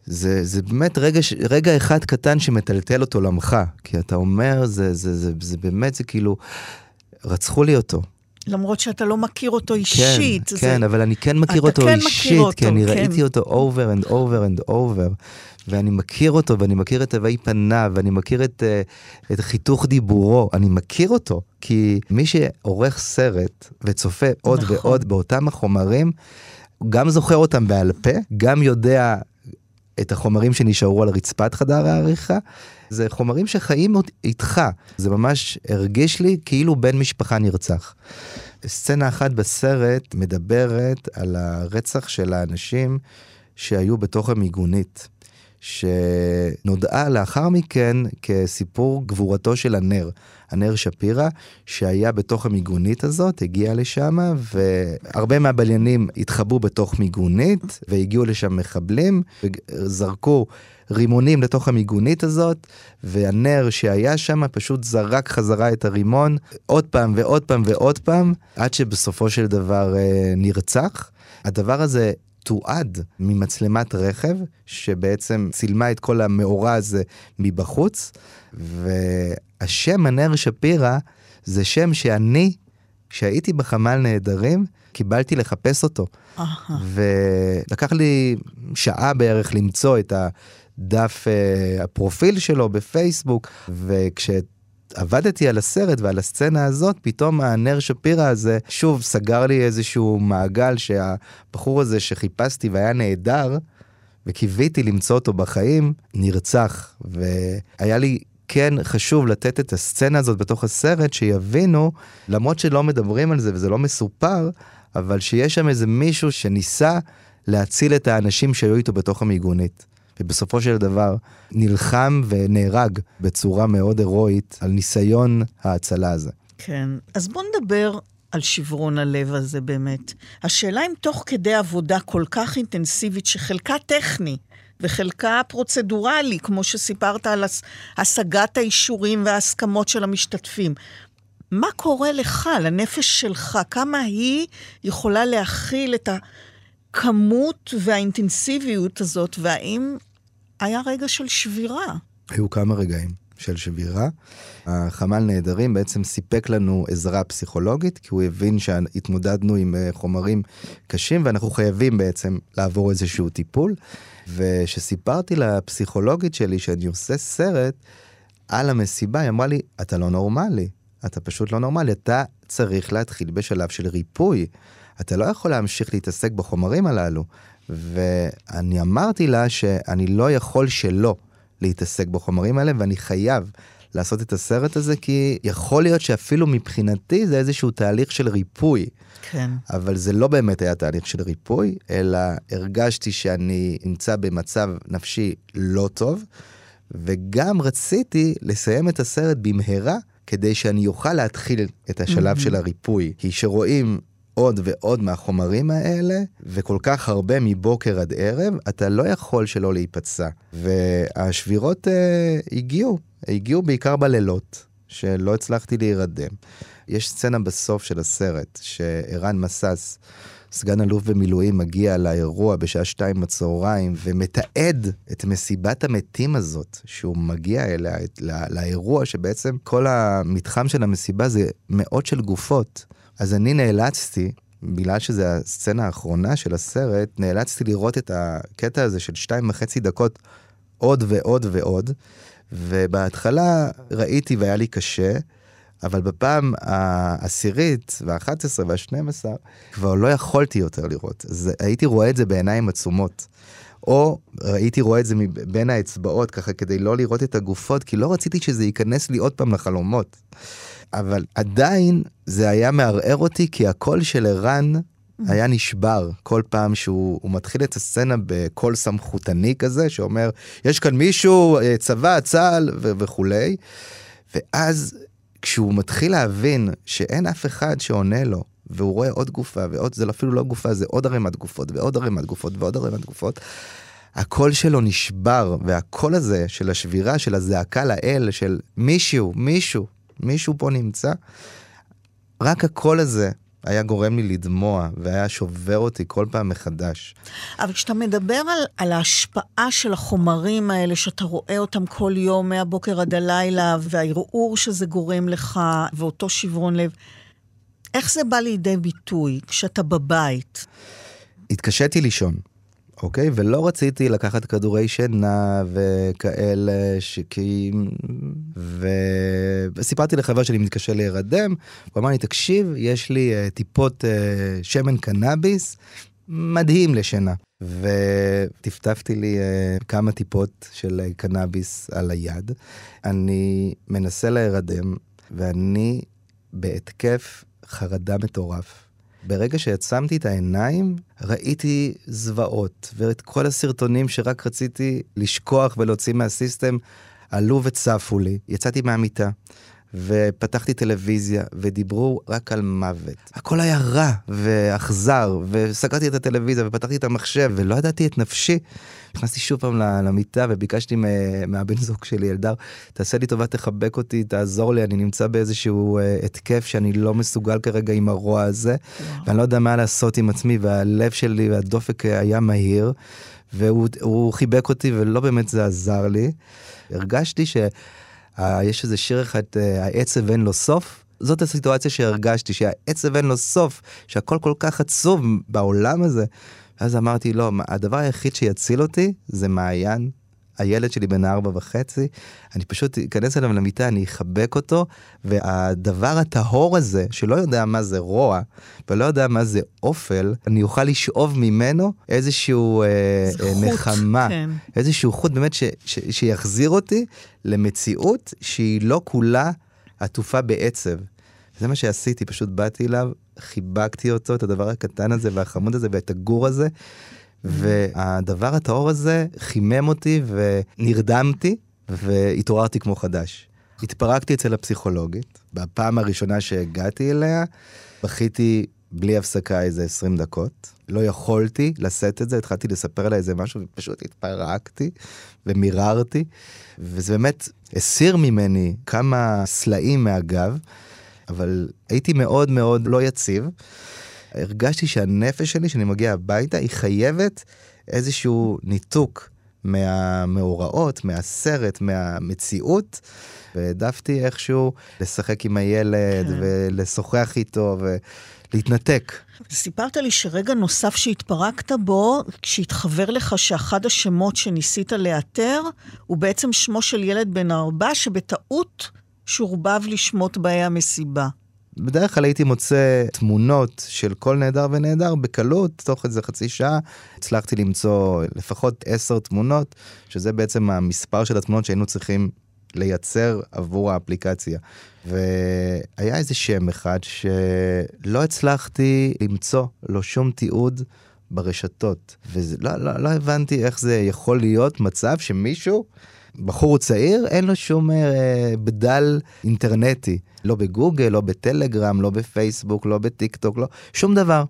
זה, זה באמת רגע, רגע אחד קטן שמטלטל את עולמך. כי אתה אומר, זה, זה, זה, זה באמת, זה כאילו, רצחו לי אותו. למרות שאתה לא מכיר אותו כן, אישית. כן, זה... כן, אבל אני כן מכיר אותו כן אישית, מכיר אותו, כי אני כן. ראיתי אותו over and over and over, ואני מכיר אותו, ואני מכיר את תווי פניו, ואני מכיר את, uh, את חיתוך דיבורו, אני מכיר אותו, כי מי שעורך סרט וצופה עוד נכון. ועוד באותם החומרים, גם זוכר אותם בעל פה, גם יודע את החומרים שנשארו על רצפת חדר העריכה. זה חומרים שחיים איתך. זה ממש הרגיש לי כאילו בן משפחה נרצח. סצנה אחת בסרט מדברת על הרצח של האנשים שהיו בתוך המיגונית. שנודעה לאחר מכן כסיפור גבורתו של הנר, הנר שפירא, שהיה בתוך המיגונית הזאת, הגיע לשם, והרבה מהבליינים התחבאו בתוך מיגונית, והגיעו לשם מחבלים, וזרקו רימונים לתוך המיגונית הזאת, והנר שהיה שם פשוט זרק חזרה את הרימון, עוד פעם ועוד פעם ועוד פעם, עד שבסופו של דבר אה, נרצח. הדבר הזה תועד ממצלמת רכב, שבעצם צילמה את כל המאורע הזה מבחוץ, והשם הנר שפירא זה שם שאני, כשהייתי בחמ"ל נעדרים, קיבלתי לחפש אותו. ולקח לי שעה בערך למצוא את הדף uh, הפרופיל שלו בפייסבוק, וכש... עבדתי על הסרט ועל הסצנה הזאת, פתאום הנר שפירא הזה שוב סגר לי איזשהו מעגל שהבחור הזה שחיפשתי והיה נהדר, וקיוויתי למצוא אותו בחיים, נרצח. והיה לי כן חשוב לתת את הסצנה הזאת בתוך הסרט, שיבינו, למרות שלא מדברים על זה וזה לא מסופר, אבל שיש שם איזה מישהו שניסה להציל את האנשים שהיו איתו בתוך המיגונית. ובסופו של דבר נלחם ונהרג בצורה מאוד הירואית על ניסיון ההצלה הזה. כן, אז בוא נדבר על שברון הלב הזה באמת. השאלה אם תוך כדי עבודה כל כך אינטנסיבית, שחלקה טכני וחלקה פרוצדורלי, כמו שסיפרת על השגת האישורים וההסכמות של המשתתפים, מה קורה לך, לנפש שלך? כמה היא יכולה להכיל את הכמות והאינטנסיביות הזאת, והאם היה רגע של שבירה? היו כמה רגעים. של שבירה. החמ"ל נעדרים בעצם סיפק לנו עזרה פסיכולוגית, כי הוא הבין שהתמודדנו עם אה, חומרים קשים ואנחנו חייבים בעצם לעבור איזשהו טיפול. וכשסיפרתי לפסיכולוגית שלי שאני עושה סרט על המסיבה, היא אמרה לי, אתה לא נורמלי, אתה פשוט לא נורמלי, אתה צריך להתחיל בשלב של ריפוי. אתה לא יכול להמשיך להתעסק בחומרים הללו. ואני אמרתי לה שאני לא יכול שלא להתעסק בחומרים האלה, ואני חייב לעשות את הסרט הזה, כי יכול להיות שאפילו מבחינתי זה איזשהו תהליך של ריפוי. כן. אבל זה לא באמת היה תהליך של ריפוי, אלא הרגשתי שאני נמצא במצב נפשי לא טוב, וגם רציתי לסיים את הסרט במהרה, כדי שאני אוכל להתחיל את השלב mm-hmm. של הריפוי. כי כשרואים עוד ועוד מהחומרים האלה, וכל כך הרבה מבוקר עד ערב, אתה לא יכול שלא להיפצע. והשבירות אה, הגיעו, הגיעו בעיקר בלילות, שלא הצלחתי להירדם. יש סצנה בסוף של הסרט, שערן מסס, סגן אלוף במילואים, מגיע לאירוע בשעה שתיים בצהריים, ומתעד את מסיבת המתים הזאת, שהוא מגיע אליה, את, לא, לאירוע שבעצם כל המתחם של המסיבה זה מאות של גופות. אז אני נאלצתי, בגלל שזו הסצנה האחרונה של הסרט, נאלצתי לראות את הקטע הזה של שתיים וחצי דקות עוד ועוד ועוד, ובהתחלה ראיתי והיה לי קשה, אבל בפעם העשירית והאחת עשרה והשנים עשר, כבר לא יכולתי יותר לראות. אז הייתי רואה את זה בעיניים עצומות. או הייתי רואה את זה בין האצבעות ככה כדי לא לראות את הגופות, כי לא רציתי שזה ייכנס לי עוד פעם לחלומות. אבל עדיין זה היה מערער אותי, כי הקול של ערן היה נשבר כל פעם שהוא מתחיל את הסצנה בקול סמכותני כזה, שאומר, יש כאן מישהו, אה, צבא, צה"ל ו- וכולי. ואז כשהוא מתחיל להבין שאין אף אחד שעונה לו, והוא רואה עוד גופה, ועוד, זה אפילו לא גופה, זה עוד ערימת גופות, ועוד ערימת גופות, ועוד ערימת גופות, הקול שלו נשבר, והקול הזה של השבירה, של הזעקה לאל, של מישהו, מישהו, מישהו פה נמצא, רק הקול הזה היה גורם לי לדמוע והיה שובר אותי כל פעם מחדש. אבל כשאתה מדבר על, על ההשפעה של החומרים האלה, שאתה רואה אותם כל יום מהבוקר עד הלילה, והערעור שזה גורם לך, ואותו שברון לב, איך זה בא לידי ביטוי כשאתה בבית? התקשיתי לישון. אוקיי? ולא רציתי לקחת כדורי שינה וכאלה, שכי... ו... וסיפרתי לחבר שלי מתקשה להירדם, הוא אמר לי, תקשיב, יש לי uh, טיפות uh, שמן קנאביס, מדהים לשינה. וטפטפתי לי uh, כמה טיפות של uh, קנאביס על היד. אני מנסה להירדם, ואני בהתקף חרדה מטורף. ברגע שעצמתי את העיניים, ראיתי זוועות, ואת כל הסרטונים שרק רציתי לשכוח ולהוציא מהסיסטם, עלו וצפו לי. יצאתי מהמיטה. ופתחתי טלוויזיה, ודיברו רק על מוות. הכל היה רע ואכזר, וסגרתי את הטלוויזיה ופתחתי את המחשב, ולא ידעתי את נפשי. נכנסתי שוב פעם למיטה וביקשתי מהבן זוג שלי, אלדר, תעשה לי טובה, תחבק אותי, תעזור לי, אני נמצא באיזשהו uh, התקף שאני לא מסוגל כרגע עם הרוע הזה. ואני לא יודע מה לעשות עם עצמי, והלב שלי והדופק היה מהיר, והוא חיבק אותי ולא באמת זה עזר לי. הרגשתי ש... אה, יש איזה שיר אחד, אה, העצב אין לו סוף. זאת הסיטואציה שהרגשתי, שהעצב אין לו סוף, שהכל כל כך עצוב בעולם הזה. אז אמרתי, לא, הדבר היחיד שיציל אותי זה מעיין, הילד שלי בן ארבע וחצי, אני פשוט אכנס אליו למיטה, אני אחבק אותו, והדבר הטהור הזה, שלא יודע מה זה רוע, ולא יודע מה זה אופל, אני אוכל לשאוב ממנו איזשהו אה, אה, נחמה, כן. איזשהו חוט באמת ש, ש, שיחזיר אותי למציאות שהיא לא כולה עטופה בעצב. זה מה שעשיתי, פשוט באתי אליו, חיבקתי אותו, את הדבר הקטן הזה והחמוד הזה ואת הגור הזה, והדבר הטהור הזה חימם אותי ונרדמתי והתעוררתי כמו חדש. התפרקתי אצל הפסיכולוגית, בפעם הראשונה שהגעתי אליה, בכיתי בלי הפסקה איזה 20 דקות. לא יכולתי לשאת את זה, התחלתי לספר לה איזה משהו, ופשוט התפרקתי ומיררתי, וזה באמת הסיר ממני כמה סלעים מהגב, אבל הייתי מאוד מאוד לא יציב. הרגשתי שהנפש שלי, כשאני מגיע הביתה, היא חייבת איזשהו ניתוק מהמאורעות, מהסרט, מהמציאות, והעדפתי איכשהו לשחק עם הילד כן. ולשוחח איתו ולהתנתק. סיפרת לי שרגע נוסף שהתפרקת בו, כשהתחבר לך שאחד השמות שניסית לאתר, הוא בעצם שמו של ילד בן ארבע, שבטעות שורבב לשמות באי המסיבה. בדרך כלל הייתי מוצא תמונות של כל נעדר ונעדר בקלות, תוך איזה חצי שעה הצלחתי למצוא לפחות עשר תמונות, שזה בעצם המספר של התמונות שהיינו צריכים לייצר עבור האפליקציה. והיה איזה שם אחד שלא הצלחתי למצוא לו שום תיעוד ברשתות. ולא לא, לא הבנתי איך זה יכול להיות מצב שמישהו, בחור צעיר, אין לו שום אה, בדל אינטרנטי. לא בגוגל, לא בטלגרם, לא בפייסבוק, לא בטיק טוק, לא, שום דבר.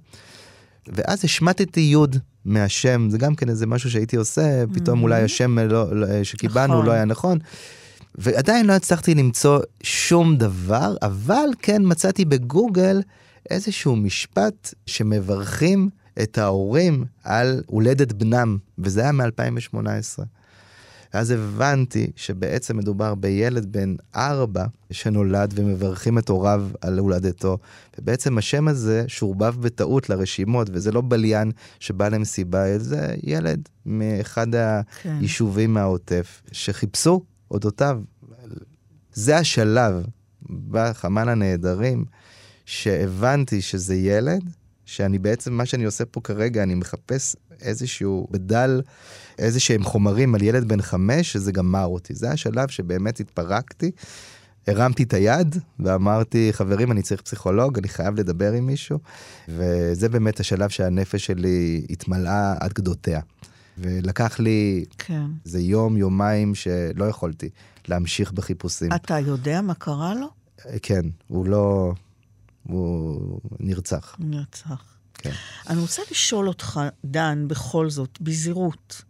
ואז השמטתי יוד מהשם, זה גם כן איזה משהו שהייתי עושה, פתאום אולי השם לא, לא, שקיבלנו נכון. לא היה נכון. ועדיין לא הצלחתי למצוא שום דבר, אבל כן מצאתי בגוגל איזשהו משפט שמברכים את ההורים על הולדת בנם, וזה היה מ-2018. ואז הבנתי שבעצם מדובר בילד בן ארבע שנולד ומברכים את הוריו על הולדתו. ובעצם השם הזה שורבב בטעות לרשימות, וזה לא בליין שבא למסיבה, זה ילד מאחד כן. היישובים מהעוטף, שחיפשו אודותיו. זה השלב בחמ"ל הנעדרים, שהבנתי שזה ילד, שאני בעצם, מה שאני עושה פה כרגע, אני מחפש איזשהו בדל, איזה שהם חומרים על ילד בן חמש, שזה גמר אותי. זה השלב שבאמת התפרקתי, הרמתי את היד ואמרתי, חברים, אני צריך פסיכולוג, אני חייב לדבר עם מישהו, וזה באמת השלב שהנפש שלי התמלאה עד גדותיה. ולקח לי כן. איזה יום, יומיים שלא יכולתי להמשיך בחיפושים. אתה יודע מה קרה לו? כן, הוא לא... הוא נרצח. נרצח. כן. אני רוצה לשאול אותך, דן, בכל זאת, בזהירות,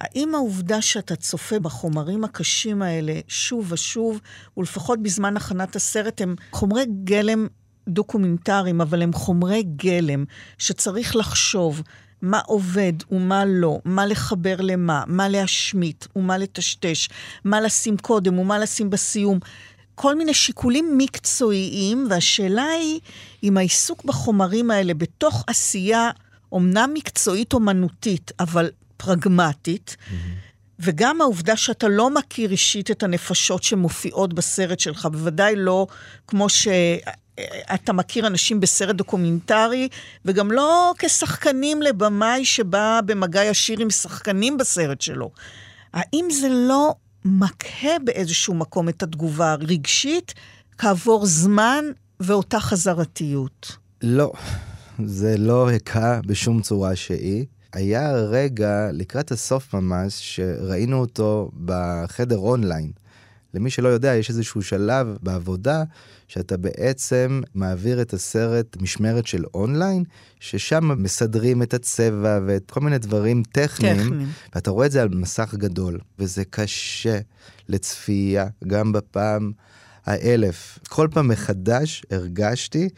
האם העובדה שאתה צופה בחומרים הקשים האלה שוב ושוב, ולפחות בזמן הכנת הסרט, הם חומרי גלם דוקומנטריים, אבל הם חומרי גלם שצריך לחשוב מה עובד ומה לא, מה לחבר למה, מה להשמיט ומה לטשטש, מה לשים קודם ומה לשים בסיום. כל מיני שיקולים מקצועיים, והשאלה היא אם העיסוק בחומרים האלה בתוך עשייה אומנם מקצועית אומנותית, אבל פרגמטית, וגם העובדה שאתה לא מכיר אישית את הנפשות שמופיעות בסרט שלך, בוודאי לא כמו שאתה מכיר אנשים בסרט דוקומנטרי, וגם לא כשחקנים לבמאי שבא במגע ישיר עם שחקנים בסרט שלו. האם זה לא מקהה באיזשהו מקום את התגובה הרגשית כעבור זמן ואותה חזרתיות? לא, זה לא הכה בשום צורה שהיא. היה רגע לקראת הסוף ממש, שראינו אותו בחדר אונליין. למי שלא יודע, יש איזשהו שלב בעבודה שאתה בעצם מעביר את הסרט משמרת של אונליין, ששם מסדרים את הצבע ואת כל מיני דברים טכניים, טכניים. ואתה רואה את זה על מסך גדול, וזה קשה לצפייה, גם בפעם האלף. כל פעם מחדש הרגשתי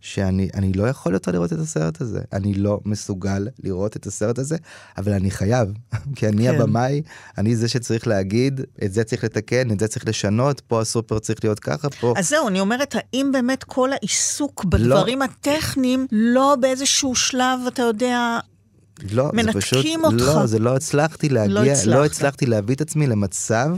שאני אני לא יכול יותר לראות את הסרט הזה. אני לא מסוגל לראות את הסרט הזה, אבל אני חייב, כי אני כן. הבמאי, אני זה שצריך להגיד, את זה צריך לתקן, את זה צריך לשנות, פה הסופר צריך להיות ככה, פה... אז זהו, אני אומרת, האם באמת כל העיסוק בדברים הטכניים לא באיזשהו שלב, אתה יודע, לא, זה פשוט, מנתקים אותך. לא, זה לא הצלחתי להגיע, לא לא, הצלחת. לא הצלחתי להביא את עצמי למצב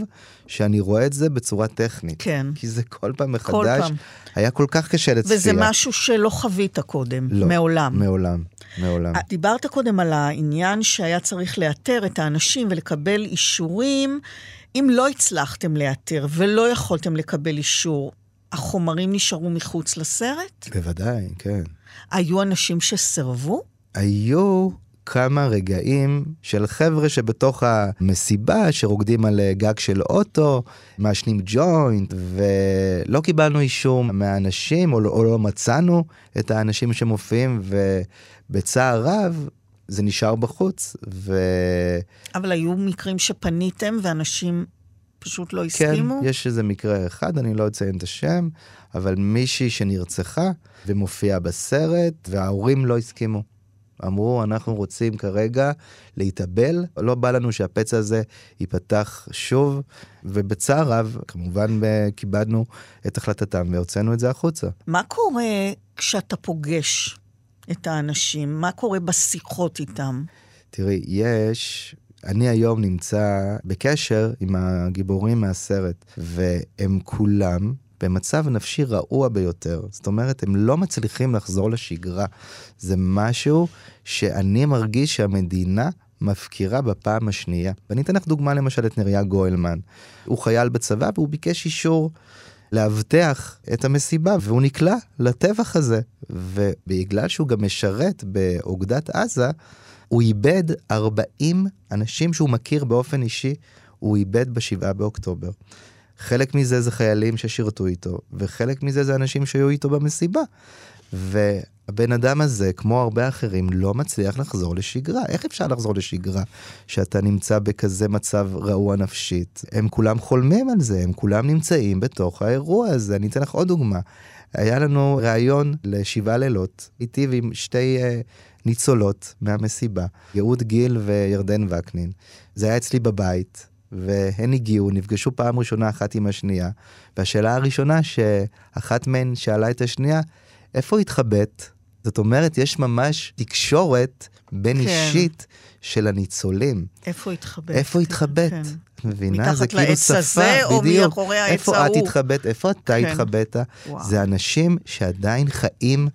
שאני רואה את זה בצורה טכנית. כן. כי זה כל פעם מחדש, כל פעם. היה כל כך קשה לצפייה. וזה משהו שלא חווית קודם, לא, מעולם. מעולם, מעולם. דיברת קודם על העניין שהיה צריך לאתר את האנשים ולקבל אישורים. אם לא הצלחתם לאתר ולא יכולתם לקבל אישור, החומרים נשארו מחוץ לסרט? בוודאי, כן. היו אנשים שסירבו? היו כמה רגעים של חבר'ה שבתוך המסיבה, שרוקדים על אה, גג של אוטו, מעשנים ג'וינט, ולא קיבלנו אישור מהאנשים, או, לא- או לא מצאנו את האנשים שמופיעים, ובצער רב, זה נשאר בחוץ, ו... אבל היו מקרים שפניתם ואנשים פשוט לא כן, הסכימו? יש איזה מקרה אחד, אני לא אציין את השם, אבל מישהי שנרצחה ומופיעה בסרט, וההורים לא הסכימו. אמרו, אנחנו רוצים כרגע להתאבל, לא בא לנו שהפצע הזה ייפתח שוב, ובצער רב, כמובן כיבדנו את החלטתם והוצאנו את זה החוצה. מה קורה כשאתה פוגש את האנשים? מה קורה בשיחות איתם? תראי, יש אני היום נמצא בקשר עם הגיבורים מהסרט, והם כולם במצב נפשי רעוע ביותר. זאת אומרת, הם לא מצליחים לחזור לשגרה. זה משהו שאני מרגיש שהמדינה מפקירה בפעם השנייה. ואני אתן לך דוגמה למשל את נריה גוילמן. הוא חייל בצבא והוא ביקש אישור לאבטח את המסיבה, והוא נקלע לטבח הזה. ובגלל שהוא גם משרת באוגדת עזה, הוא איבד 40 אנשים שהוא מכיר באופן אישי, הוא איבד ב-7 באוקטובר. חלק מזה זה חיילים ששירתו איתו, וחלק מזה זה אנשים שהיו איתו במסיבה. והבן אדם הזה, כמו הרבה אחרים, לא מצליח לחזור לשגרה. איך אפשר לחזור לשגרה שאתה נמצא בכזה מצב רעוע נפשית? הם כולם חולמים על זה, הם כולם נמצאים בתוך האירוע הזה. אני אתן לך עוד דוגמה. היה לנו ראיון לשבעה לילות, איתי ועם שתי uh, ניצולות מהמסיבה, יהוד גיל וירדן וקנין. זה היה אצלי בבית, והן הגיעו, נפגשו פעם ראשונה אחת עם השנייה, והשאלה הראשונה שאחת מהן שאלה את השנייה, איפה התחבאת? זאת אומרת, יש ממש תקשורת בין כן. אישית של הניצולים. איפה התחבאת? איפה התחבאת? כן. את מבינה? זה כאילו שפה, הזה, או בדיוק. מאחורי העץ ההוא? איפה את התחבאת? איפה אתה כן. התחבאת? זה אנשים שעדיין חיים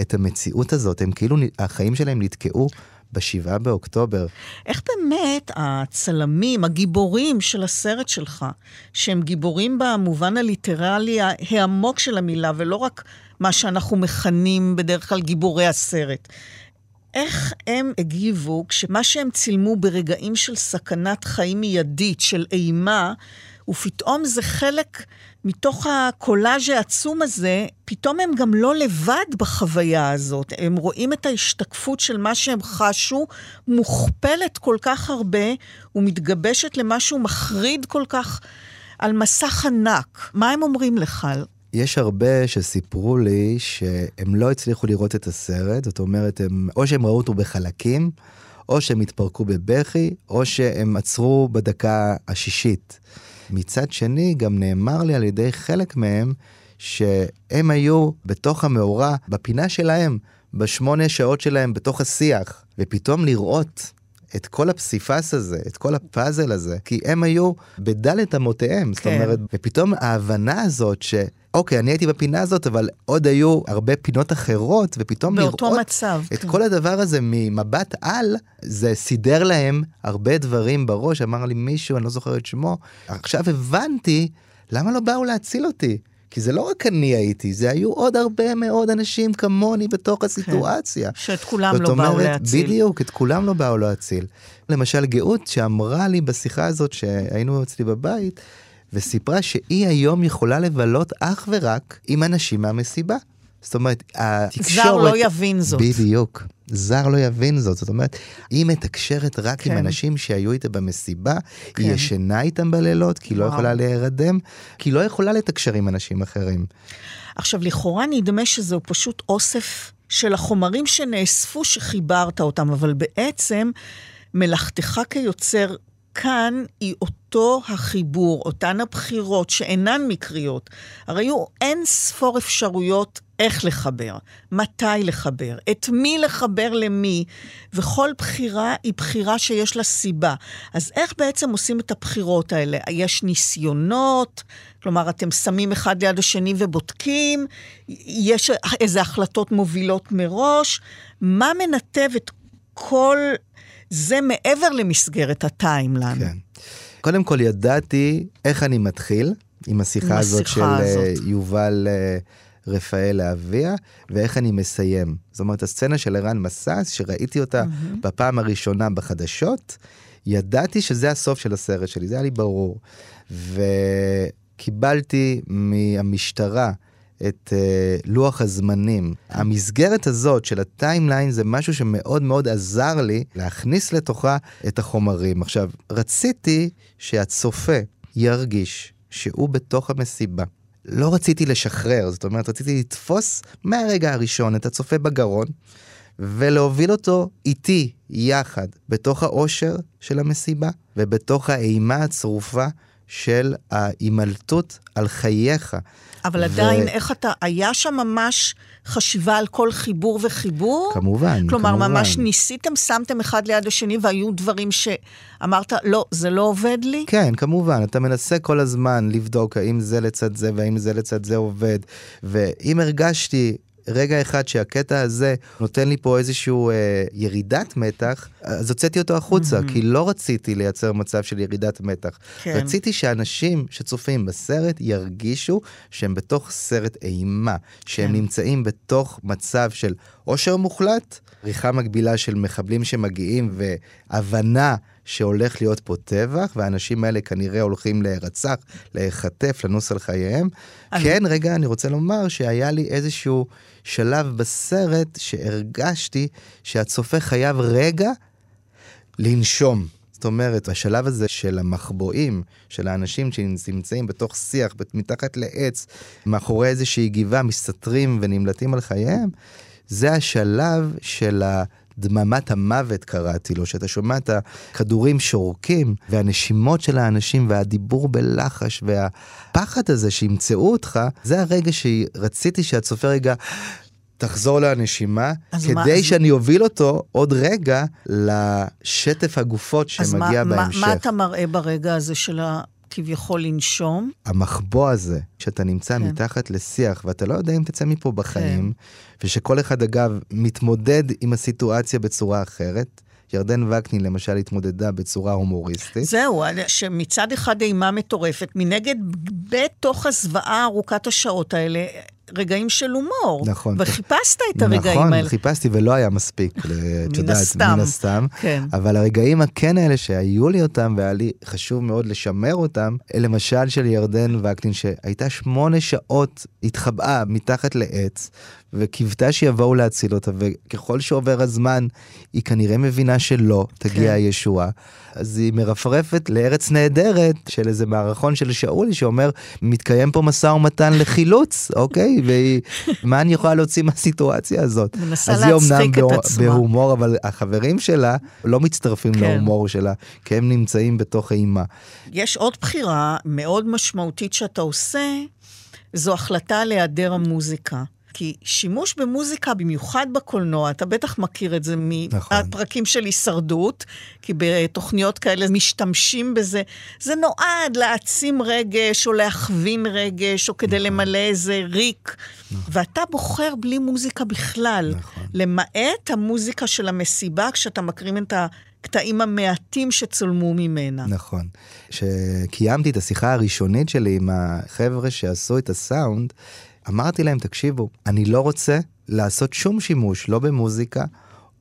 את המציאות הזאת, הם כאילו, החיים שלהם נתקעו בשבעה באוקטובר. איך באמת הצלמים, הגיבורים של הסרט שלך, שהם גיבורים במובן הליטרלי העמוק של המילה, ולא רק מה שאנחנו מכנים בדרך כלל גיבורי הסרט, איך הם הגיבו כשמה שהם צילמו ברגעים של סכנת חיים מיידית, של אימה, ופתאום זה חלק מתוך הקולאז' העצום הזה, פתאום הם גם לא לבד בחוויה הזאת. הם רואים את ההשתקפות של מה שהם חשו, מוכפלת כל כך הרבה, ומתגבשת למשהו מחריד כל כך על מסך ענק. מה הם אומרים לך? יש הרבה שסיפרו לי שהם לא הצליחו לראות את הסרט, זאת אומרת, הם, או שהם ראו אותו בחלקים, או שהם התפרקו בבכי, או שהם עצרו בדקה השישית. מצד שני, גם נאמר לי על ידי חלק מהם, שהם היו בתוך המאורע, בפינה שלהם, בשמונה שעות שלהם בתוך השיח, ופתאום לראות את כל הפסיפס הזה, את כל הפאזל הזה, כי הם היו בדלת אמותיהם, כן. זאת אומרת, ופתאום ההבנה הזאת ש... אוקיי, אני הייתי בפינה הזאת, אבל עוד היו הרבה פינות אחרות, ופתאום לראות מצב, את כן. כל הדבר הזה ממבט על, זה סידר להם הרבה דברים בראש, אמר לי מישהו, אני לא זוכר את שמו, עכשיו הבנתי למה לא באו להציל אותי. כי זה לא רק אני הייתי, זה היו עוד הרבה מאוד אנשים כמוני בתוך הסיטואציה. כן, שאת כולם לא אומרת, באו להציל. בדיוק, את כולם לא באו להציל. למשל, גאות שאמרה לי בשיחה הזאת שהיינו אצלי בבית, וסיפרה שהיא היום יכולה לבלות אך ורק עם אנשים מהמסיבה. זאת אומרת, התקשורת... זר לא יבין זאת. בדיוק. זר לא יבין זאת. זאת אומרת, היא מתקשרת רק כן. עם אנשים שהיו איתה במסיבה, כן. היא ישנה איתם בלילות, כי היא לא יכולה להירדם, כי היא לא יכולה לתקשר עם אנשים אחרים. עכשיו, לכאורה נדמה שזהו פשוט אוסף של החומרים שנאספו שחיברת אותם, אבל בעצם מלאכתך כיוצר כאן היא אותו החיבור, אותן הבחירות שאינן מקריות. הרי היו אין ספור אפשרויות איך לחבר, מתי לחבר, את מי לחבר למי, וכל בחירה היא בחירה שיש לה סיבה. אז איך בעצם עושים את הבחירות האלה? יש ניסיונות, כלומר, אתם שמים אחד ליד השני ובודקים, יש איזה החלטות מובילות מראש, מה מנתב את כל זה מעבר למסגרת הטיימלן. כן. קודם כל ידעתי איך אני מתחיל עם השיחה הזאת של אה, הזאת. יובל אה, רפאל לאביה, ואיך אני מסיים. זאת אומרת, הסצנה של ערן מסס, שראיתי אותה mm-hmm. בפעם הראשונה בחדשות, ידעתי שזה הסוף של הסרט שלי, זה היה לי ברור. וקיבלתי מהמשטרה את uh, לוח הזמנים. המסגרת הזאת של הטיימליין זה משהו שמאוד מאוד עזר לי להכניס לתוכה את החומרים. עכשיו, רציתי שהצופה ירגיש שהוא בתוך המסיבה. לא רציתי לשחרר, זאת אומרת, רציתי לתפוס מהרגע הראשון את הצופה בגרון, ולהוביל אותו איתי, יחד, בתוך האושר של המסיבה, ובתוך האימה הצרופה של ההימלטות על חייך. אבל עדיין, איך אתה, היה שם ממש חשיבה על כל חיבור וחיבור? כמובן, כלומר, כמובן. ממש ניסיתם, שמתם אחד ליד השני, והיו דברים שאמרת, לא, זה לא עובד לי? כן, כמובן, אתה מנסה כל הזמן לבדוק האם זה לצד זה והאם זה לצד זה עובד. ואם הרגשתי רגע אחד שהקטע הזה נותן לי פה איזושהי אה, ירידת מתח, אז הוצאתי אותו החוצה, mm-hmm. כי לא רציתי לייצר מצב של ירידת מתח. כן. רציתי שאנשים שצופים בסרט ירגישו שהם בתוך סרט אימה, שהם כן. נמצאים בתוך מצב של עושר מוחלט, עריכה מקבילה של מחבלים שמגיעים והבנה שהולך להיות פה טבח, והאנשים האלה כנראה הולכים להירצח, להיחטף, לנוס על חייהם. אני- כן, רגע, אני רוצה לומר שהיה לי איזשהו שלב בסרט שהרגשתי שהצופה חייב רגע לנשום. זאת אומרת, השלב הזה של המחבואים, של האנשים שנמצאים בתוך שיח, מתחת לעץ, מאחורי איזושהי גבעה, מסתתרים ונמלטים על חייהם, זה השלב של דממת המוות קראתי לו, שאתה שומע את הכדורים שורקים, והנשימות של האנשים, והדיבור בלחש, והפחד הזה שימצאו אותך, זה הרגע שרציתי שהצופה רגע... תחזור לנשימה, אז כדי מה- אז- שאני אוביל אותו עוד רגע לשטף הגופות אז שמגיע מה, בהמשך. מה אתה מראה ברגע הזה של ה... כביכול לנשום? המחבוא הזה, שאתה נמצא כן. מתחת לשיח, ואתה לא יודע אם תצא מפה בחיים, כן. ושכל אחד, אגב, מתמודד עם הסיטואציה בצורה אחרת. ירדן וקנין, למשל, התמודדה בצורה הומוריסטית. זהו, שמצד אחד אימה מטורפת, מנגד, בתוך הזוועה ארוכת השעות האלה, רגעים של הומור. נכון. וחיפשת את הרגעים נכון, האלה. נכון, חיפשתי ולא היה מספיק, את יודעת, הסתם. מן הסתם. כן. אבל הרגעים הכן האלה שהיו לי אותם, והיה לי חשוב מאוד לשמר אותם, למשל של ירדן וקנין, שהייתה שמונה שעות, התחבאה מתחת לעץ, וקיוותה שיבואו להציל אותה, וככל שעובר הזמן, היא כנראה מבינה שלא תגיע כן. הישועה. אז היא מרפרפת לארץ נהדרת של איזה מערכון של שאולי שאומר, מתקיים פה משא ומתן לחילוץ, אוקיי? והיא, מה אני יכולה להוציא מהסיטואציה הזאת? מנסה אז היא להצחיק אומנם את בהומ- עצמה. בהומור, אבל החברים שלה לא מצטרפים כן. להומור שלה, כי הם נמצאים בתוך אימה. יש עוד בחירה מאוד משמעותית שאתה עושה, זו החלטה על היעדר המוזיקה. כי שימוש במוזיקה, במיוחד בקולנוע, אתה בטח מכיר את זה נכון. מהפרקים של הישרדות, כי בתוכניות כאלה משתמשים בזה. זה נועד להעצים רגש, או להכווין רגש, או כדי למלא איזה ריק. ואתה בוחר בלי מוזיקה בכלל. נכון. למעט המוזיקה של המסיבה, כשאתה מקרין את הקטעים המעטים שצולמו ממנה. נכון. כשקיימתי את השיחה הראשונית שלי עם החבר'ה שעשו את הסאונד, אמרתי להם, תקשיבו, אני לא רוצה לעשות שום שימוש, לא במוזיקה,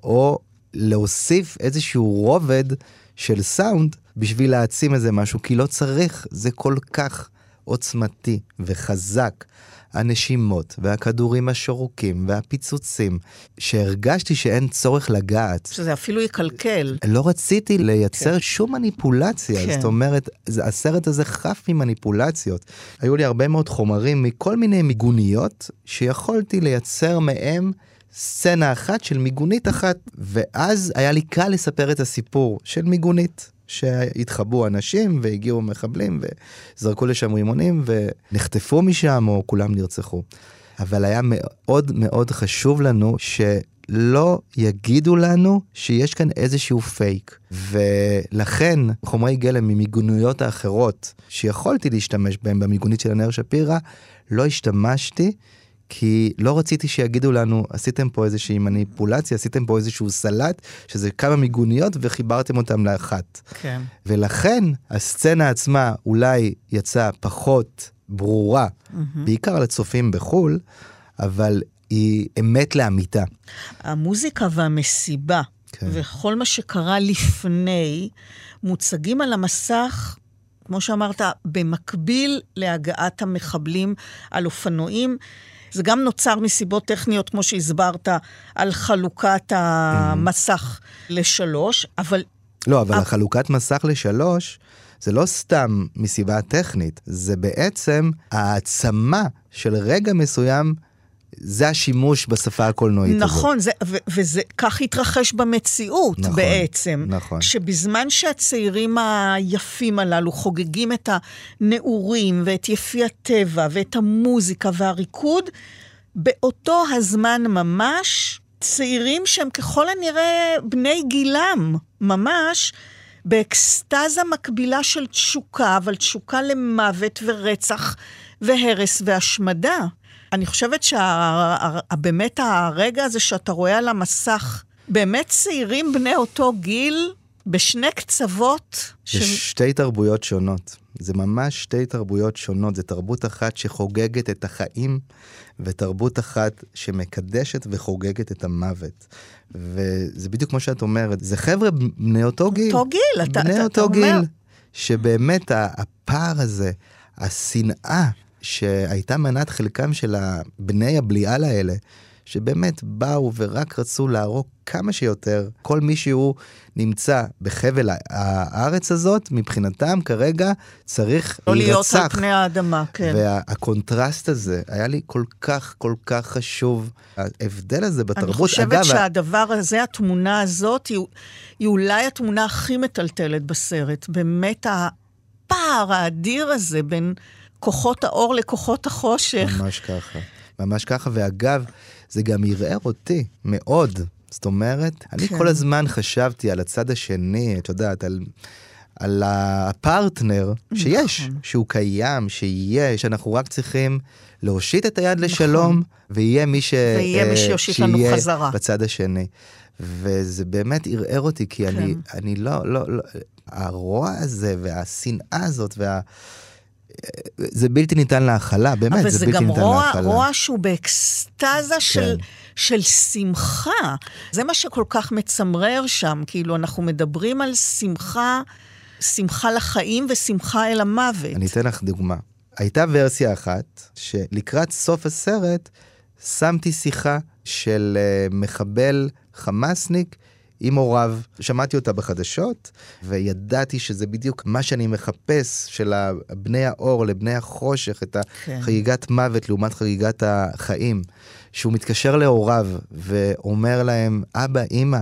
או להוסיף איזשהו רובד של סאונד בשביל להעצים איזה משהו, כי לא צריך, זה כל כך עוצמתי וחזק. הנשימות והכדורים השורקים והפיצוצים, שהרגשתי שאין צורך לגעת. שזה אפילו יקלקל. לא רציתי לייצר כן. שום מניפולציה, כן. זאת אומרת, הסרט הזה חף ממניפולציות. היו לי הרבה מאוד חומרים מכל מיני מיגוניות, שיכולתי לייצר מהם סצנה אחת של מיגונית אחת, ואז היה לי קל לספר את הסיפור של מיגונית. שהתחבאו אנשים והגיעו מחבלים וזרקו לשם רימונים ונחטפו משם או כולם נרצחו. אבל היה מאוד מאוד חשוב לנו שלא יגידו לנו שיש כאן איזשהו פייק. ולכן חומרי גלם ממיגוניות האחרות שיכולתי להשתמש בהם במיגונית של הנר שפירא, לא השתמשתי. כי לא רציתי שיגידו לנו, עשיתם פה איזושהי מניפולציה, עשיתם פה איזשהו סלט, שזה כמה מיגוניות וחיברתם אותם לאחת. כן. ולכן הסצנה עצמה אולי יצאה פחות ברורה, mm-hmm. בעיקר לצופים בחו"ל, אבל היא אמת לאמיתה. המוזיקה והמסיבה, כן. וכל מה שקרה לפני, מוצגים על המסך, כמו שאמרת, במקביל להגעת המחבלים על אופנועים. זה גם נוצר מסיבות טכניות, כמו שהסברת, על חלוקת המסך לשלוש, אבל לא, אבל אה. החלוקת מסך לשלוש, זה לא סתם מסיבה טכנית, זה בעצם העצמה של רגע מסוים זה השימוש בשפה הקולנועית הזאת. נכון, זה, ו- וזה כך התרחש במציאות נכון, בעצם. נכון. שבזמן שהצעירים היפים הללו חוגגים את הנעורים ואת יפי הטבע ואת המוזיקה והריקוד, באותו הזמן ממש, צעירים שהם ככל הנראה בני גילם, ממש, באקסטזה מקבילה של תשוקה, אבל תשוקה למוות ורצח והרס והשמדה. אני חושבת שבאמת הרגע הזה שאתה רואה על המסך, באמת צעירים בני אותו גיל, בשני קצוות. זה שתי תרבויות שונות. זה ממש שתי תרבויות שונות. זה תרבות אחת שחוגגת את החיים, ותרבות אחת שמקדשת וחוגגת את המוות. וזה בדיוק כמו שאת אומרת, זה חבר'ה בני אותו גיל. אותו גיל, אתה, בני אתה, אותו אתה גיל, אומר. שבאמת הפער הזה, השנאה שהייתה מנת חלקם של בני הבליעל האלה, שבאמת באו ורק רצו להרוג כמה שיותר כל מי שהוא נמצא בחבל הארץ הזאת, מבחינתם כרגע צריך לא להיות להירצח. על פני האדמה, כן. והקונטרסט הזה היה לי כל כך כל כך חשוב. ההבדל הזה בתרבות, אני חושבת אגב, שהדבר הזה, התמונה הזאת, היא, היא אולי התמונה הכי מטלטלת בסרט. באמת הפער האדיר הזה בין כוחות האור לכוחות החושך. ממש ככה. ממש ככה, ואגב, זה גם ערער אותי מאוד. זאת אומרת, אני כן. כל הזמן חשבתי על הצד השני, את יודעת, על, על הפרטנר שיש, נכון. שהוא קיים, שיהיה, שאנחנו רק צריכים להושיט את היד לשלום, ויהיה מי ש... נכון. ויהיה מי אה, שיושיט לנו חזרה. בצד השני. וזה באמת ערער אותי, כי כן. אני, אני לא, לא, לא, הרוע הזה והשנאה הזאת וה... זה בלתי ניתן להכלה, באמת, אבל זה זה בלתי גם ניתן להכלה. רוע שהוא באקסטזה של, כן. של שמחה. זה מה שכל כך מצמרר שם, כאילו, אנחנו מדברים על שמחה, שמחה לחיים ושמחה אל המוות. אני אתן לך דוגמה. הייתה ורסיה אחת, שלקראת סוף הסרט שמתי שיחה של uh, מחבל חמאסניק עם הוריו. שמעתי אותה בחדשות, וידעתי שזה בדיוק מה שאני מחפש, של בני האור לבני החושך, את כן. החגיגת מוות לעומת חגיגת החיים. שהוא מתקשר להוריו ואומר להם, אבא, אמא,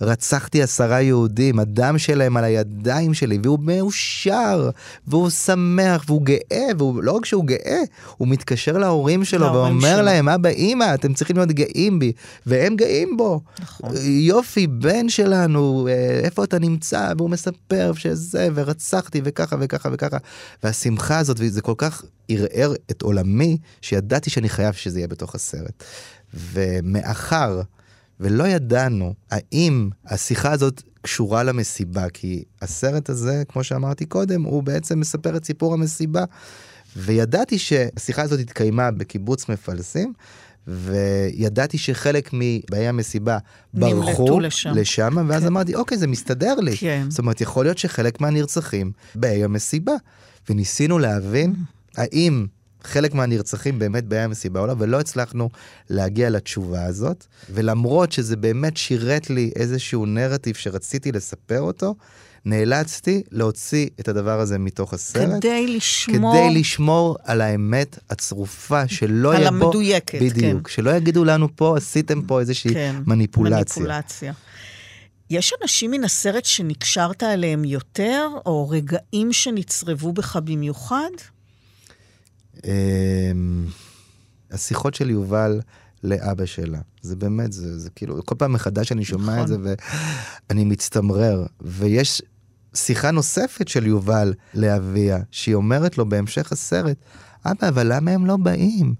רצחתי עשרה יהודים, הדם שלהם על הידיים שלי, והוא מאושר, והוא שמח, והוא גאה, והוא לא רק שהוא גאה, הוא מתקשר להורים שלו ואומר שלו. להם, אבא, אמא, אתם צריכים להיות גאים בי, והם גאים בו. נכון. יופי, בן שלנו, אה, איפה אתה נמצא? והוא מספר שזה, ורצחתי, וככה וככה וככה. והשמחה הזאת, וזה כל כך ערער את עולמי, שידעתי שאני חייב שזה יהיה בתוך הסרט. ומאחר ולא ידענו האם השיחה הזאת קשורה למסיבה, כי הסרט הזה, כמו שאמרתי קודם, הוא בעצם מספר את סיפור המסיבה. וידעתי שהשיחה הזאת התקיימה בקיבוץ מפלסים, וידעתי שחלק מבאי המסיבה ברחו לשם. לשם, ואז כן. אמרתי, אוקיי, זה מסתדר לי. כן. זאת אומרת, יכול להיות שחלק מהנרצחים באי המסיבה. וניסינו להבין האם חלק מהנרצחים באמת באי המסיבה או לא, ולא הצלחנו להגיע לתשובה הזאת. ולמרות שזה באמת שירת לי איזשהו נרטיב שרציתי לספר אותו, נאלצתי להוציא את הדבר הזה מתוך הסרט. כדי לשמור... כדי לשמור על האמת הצרופה, שלא על יהיה פה... המדויקת, כן. בדיוק. שלא יגידו לנו פה, עשיתם פה איזושהי כן, מניפולציה. מניפולציה. יש אנשים מן הסרט שנקשרת אליהם יותר, או רגעים שנצרבו בך במיוחד? אמ, השיחות של יובל לאבא שלה, זה באמת, זה, זה כאילו, כל פעם מחדש אני שומע נכון. את זה ואני מצטמרר. ויש שיחה נוספת של יובל לאביה, שהיא אומרת לו בהמשך הסרט, אבא, אבל למה הם לא באים?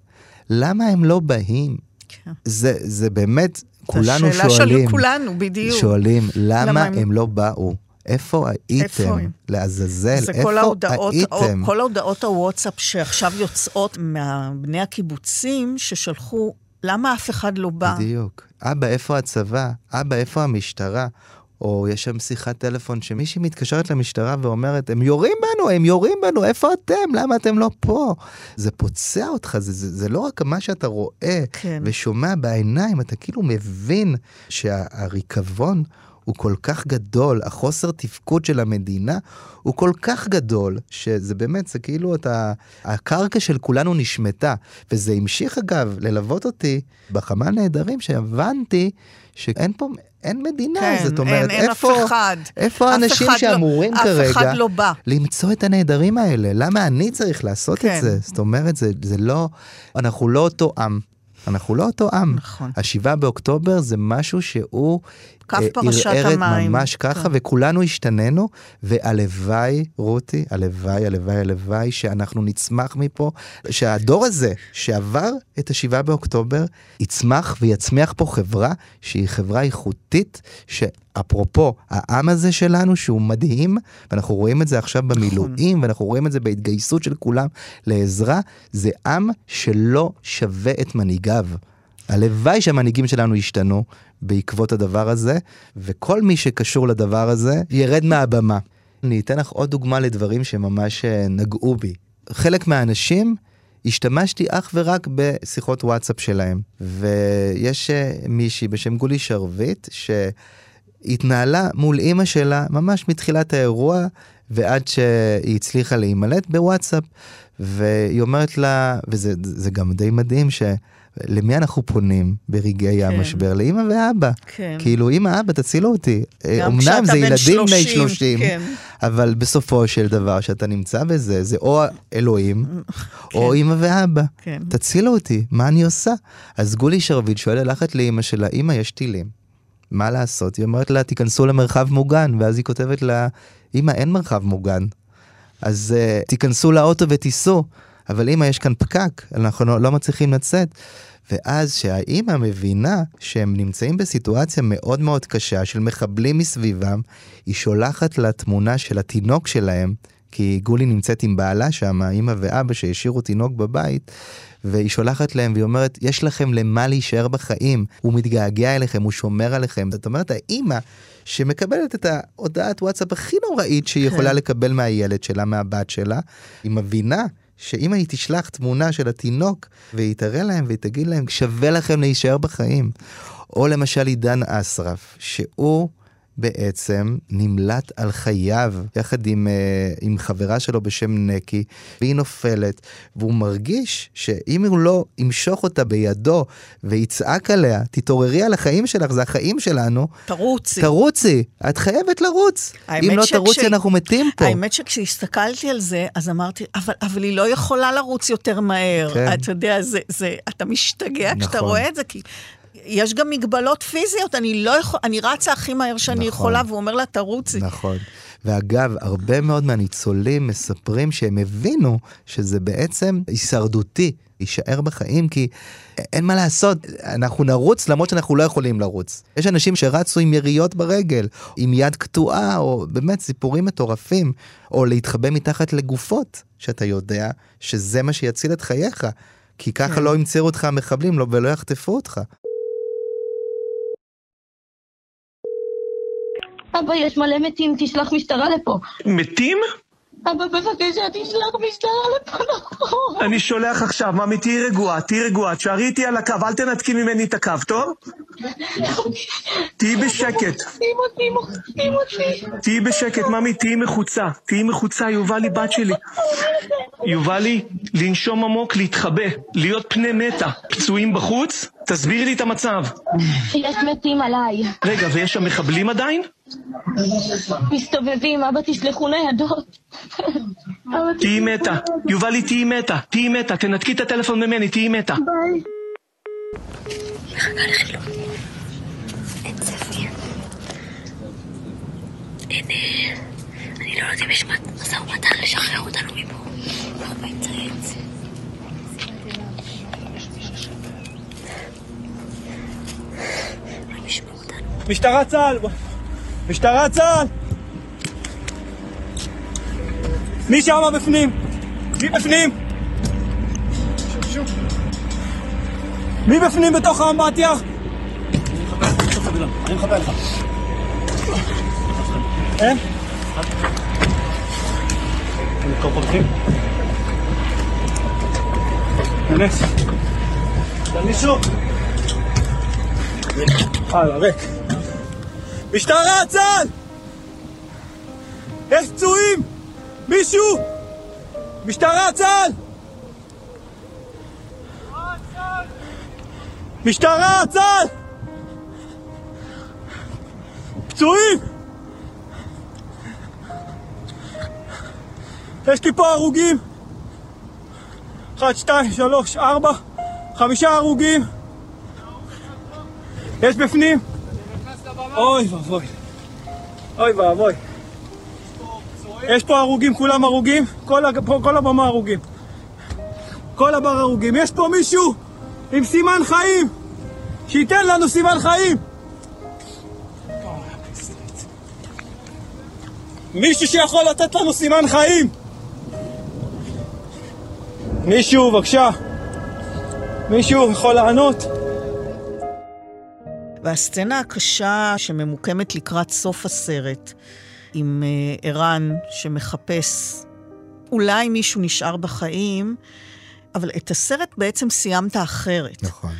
למה הם לא באים? כן. זה, זה באמת, כולנו שואלים, של כולנו, בדיוק. שואלים, למה, למה הם... הם- לא באו? איפה הייתם? לעזאזל, איפה כל ההודעות, הייתם? כל ההודעות הוואטסאפ שעכשיו יוצאות מבני הקיבוצים, ששלחו, למה אף אחד לא בא? בדיוק. אבא, איפה הצבא? אבא, איפה המשטרה? או יש שם שיחת טלפון שמישהי מתקשרת למשטרה ואומרת, הם יורים בנו, הם יורים בנו, איפה אתם? למה אתם לא פה? זה פוצע אותך, זה, זה, זה לא רק מה שאתה רואה כן. ושומע בעיניים, אתה כאילו מבין שהריקבון הוא כל כך גדול, החוסר תפקוד של המדינה הוא כל כך גדול, שזה באמת, זה כאילו אתה, הקרקע של כולנו נשמטה. וזה המשיך אגב ללוות אותי בחמ"ל נעדרים, שהבנתי שאין פה, אין מדינה, כן, זאת אומרת, אין, אין איפה, אף אחד. איפה אף האנשים אחד לא- שאמורים אף כרגע אחד לא בא. למצוא את הנעדרים האלה? למה אני צריך לעשות כן. את זה? זאת אומרת, זה, זה לא, אנחנו לא אותו עם. אנחנו לא אותו עם. נכון. השבעה באוקטובר זה משהו שהוא קו אה, פרשת המים. ממש ככה, כן. וכולנו השתננו, והלוואי, רותי, הלוואי, הלוואי, הלוואי, שאנחנו נצמח מפה, שהדור הזה שעבר את השבעה באוקטובר, יצמח ויצמיח פה חברה שהיא חברה איכותית, שאפרופו, העם הזה שלנו, שהוא מדהים, ואנחנו רואים את זה עכשיו במילואים, ואנחנו רואים את זה בהתגייסות של כולם לעזרה, זה עם שלא שווה את מנהיגיו. הלוואי שהמנהיגים שלנו ישתנו בעקבות הדבר הזה, וכל מי שקשור לדבר הזה ירד מהבמה. אני אתן לך עוד דוגמה לדברים שממש אה, נגעו בי. חלק מהאנשים, השתמשתי אך ורק בשיחות וואטסאפ שלהם, ויש אה, מישהי בשם גולי שרביט, שהתנהלה מול אימא שלה ממש מתחילת האירוע ועד שהיא הצליחה להימלט בוואטסאפ, והיא אומרת לה, וזה זה גם די מדהים, ש... למי אנחנו פונים ברגעי כן. המשבר? לאמא ואבא. כן. כאילו, אמא, אבא, תצילו אותי. גם אמנם כשאתה זה ילדים בני 30, 30, כן. אבל בסופו של דבר, שאתה נמצא בזה, זה או אלוהים, או אמא ואבא. כן. תצילו אותי, מה אני עושה? אז גולי שרביט שואל ללכת לאמא שלה, אמא, יש טילים. מה לעשות? היא אומרת לה, תיכנסו למרחב מוגן, ואז היא כותבת לה, אמא, אין מרחב מוגן. אז uh, תיכנסו לאוטו ותיסעו. אבל אמא, יש כאן פקק, אנחנו לא, מצליחים לצאת. ואז שהאימא מבינה שהם נמצאים בסיטואציה מאוד מאוד קשה של מחבלים מסביבם, היא שולחת לה תמונה של התינוק שלהם, כי גולי נמצאת עם בעלה שם, אימא ואבא שהשאירו תינוק בבית, והיא שולחת להם והיא אומרת, יש לכם למה להישאר בחיים, הוא מתגעגע אליכם, הוא שומר עליכם. זאת אומרת, האימא שמקבלת את ההודעת וואטסאפ הכי נוראית שהיא יכולה לקבל מהילד שלה, מהבת שלה, היא מבינה שאם היא תשלח תמונה של התינוק והיא תראה להם והיא תגיד להם, שווה לכם להישאר בחיים. או למשל עידן אסרף, שהוא בעצם נמלט על חייו יחד עם, אה, עם חברה שלו בשם נקי, והיא נופלת, והוא מרגיש שאם הוא לא ימשוך אותה בידו ויצעק עליה, תתעוררי על החיים שלך, זה החיים שלנו, תרוצי. תרוצי, את חייבת לרוץ. אם לא שכש- תרוצי אנחנו מתים פה. האמת שכשהסתכלתי על זה, אז אמרתי, אבל, אבל היא לא יכולה לרוץ יותר מהר. כן. אתה יודע, זה, זה, אתה משתגע כשאתה נכון. רואה את זה, כי יש גם מגבלות פיזיות, אני לא יכול, אני רצה הכי מהר שאני נכון. יכולה, והוא אומר לה, תרוצי. נכון. ואגב, הרבה מאוד מהניצולים מספרים שהם הבינו שזה בעצם הישרדותי, להישאר בחיים, כי אין מה לעשות, אנחנו נרוץ למרות שאנחנו לא יכולים לרוץ. יש אנשים שרצו עם יריות ברגל, עם יד קטועה, או באמת סיפורים מטורפים, או להתחבא מתחת לגופות, שאתה יודע שזה מה שיציל את חייך, כי ככה כן. לא ימצאו אותך המחבלים לא- ולא יחטפו אותך. אבא, יש מלא מתים, תשלח משטרה לפה. מתים? אבא, בבקשה, תשלח משטרה לפה, נכון. אני שולח עכשיו, ממי, תהיי רגועה, תהיי רגועה, תשארי איתי על הקו, אל תנתקי ממני את הקו, טוב? תהיי בשקט. תהיי בשקט, ממי, תהיי מחוצה, תהיי מחוצה, יובלי בת שלי. יובלי, לנשום עמוק, להתחבא, להיות פני מתה, פצועים בחוץ, תסבירי לי את המצב. יש מתים עליי. רגע, ויש שם מחבלים עדיין? מסתובבים, אבא, תשלחו ניידות. תהיי מתה, יובלי, תהיי מתה, תהיי מתה, תנתקי את הטלפון ממני, תהיי מתה. ביי. אני לא יודעת אם יש משא ומתן לשחרר אותנו מפה. משטרה צה"ל! משטרה צה"ל! מי שם בפנים? מי בפנים? מי בפנים בתוך האמבטיה? אני מחבר לך. אין? אני פה בפנים? ננס. יש כאן מישהו? הלאה, ריק. משטרה, צה"ל! יש פצועים! מישהו! משטרה, צה"ל! משטרה, צה"ל! פצועים! יש לי פה הרוגים! אחד, שתיים, שלוש, ארבע, חמישה הרוגים! יש בפנים? אוי ואבוי. אוי ואבוי. יש פה הרוגים, כולם הרוגים? כל, הבמה הרוגים. כל הבר הרוגים. יש פה מישהו עם סימן חיים! שייתן לנו סימן חיים! מישהו שיכול לתת לנו סימן חיים! מישהו, בבקשה. מישהו יכול לענות? והסצנה הקשה שממוקמת לקראת סוף הסרט, עם אה, ערן שמחפש, אולי מישהו נשאר בחיים, אבל את הסרט בעצם סיימת אחרת. נכון.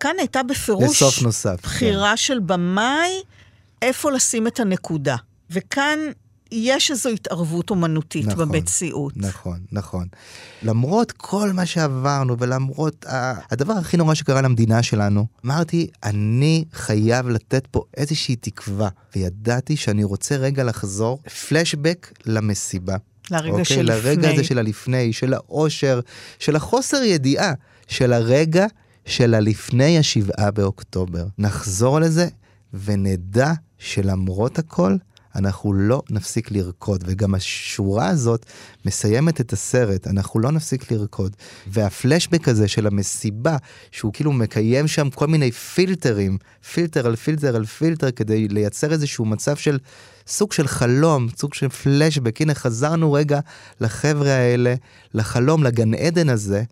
כאן הייתה בפירוש לסוף נוסף. כן. בחירה של במאי איפה לשים את הנקודה. וכאן יש איזו התערבות אומנותית נכון, במציאות. נכון, נכון. למרות כל מה שעברנו ולמרות ה- הדבר הכי נורא שקרה למדינה שלנו, אמרתי, אני חייב לתת פה איזושהי תקווה. וידעתי שאני רוצה רגע לחזור, פלשבק למסיבה. לרגע אוקיי? שלפני. לרגע הזה של הלפני, של האושר, של החוסר ידיעה, של הרגע של הלפני השבעה באוקטובר. נחזור לזה ונדע שלמרות הכל, אנחנו לא נפסיק לרקוד, וגם השורה הזאת מסיימת את הסרט, אנחנו לא נפסיק לרקוד. והפלשבק הזה של המסיבה, שהוא כאילו מקיים שם כל מיני פילטרים, פילטר על פילטר על פילטר, כדי לייצר איזשהו מצב של סוג של חלום, סוג של פלשבק. הנה, חזרנו רגע לחבר'ה האלה, לחלום, לגן עדן הזה,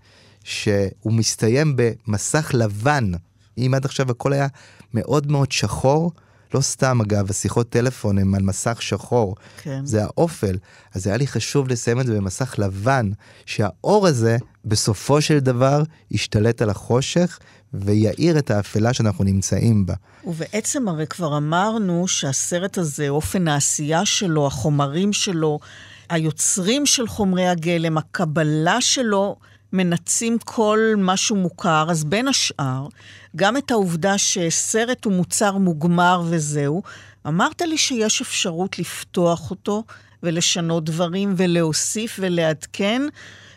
שהוא מסתיים במסך לבן. אם עד עכשיו הכל היה מאוד מאוד שחור, לא סתם אגב, השיחות טלפון הם על מסך שחור, כן. זה האופל. אז היה לי חשוב לסיים את זה במסך לבן, שהאור הזה בסופו של דבר ישתלט על החושך ויאיר את האפלה שאנחנו נמצאים בה. ובעצם הרי כבר אמרנו שהסרט הזה, אופן העשייה שלו, החומרים שלו, היוצרים של חומרי הגלם, הקבלה שלו, מנצים כל משהו מוכר, אז בין השאר, גם את העובדה שסרט הוא מוצר מוגמר וזהו, אמרת לי שיש אפשרות לפתוח אותו ולשנות דברים ולהוסיף ולעדכן.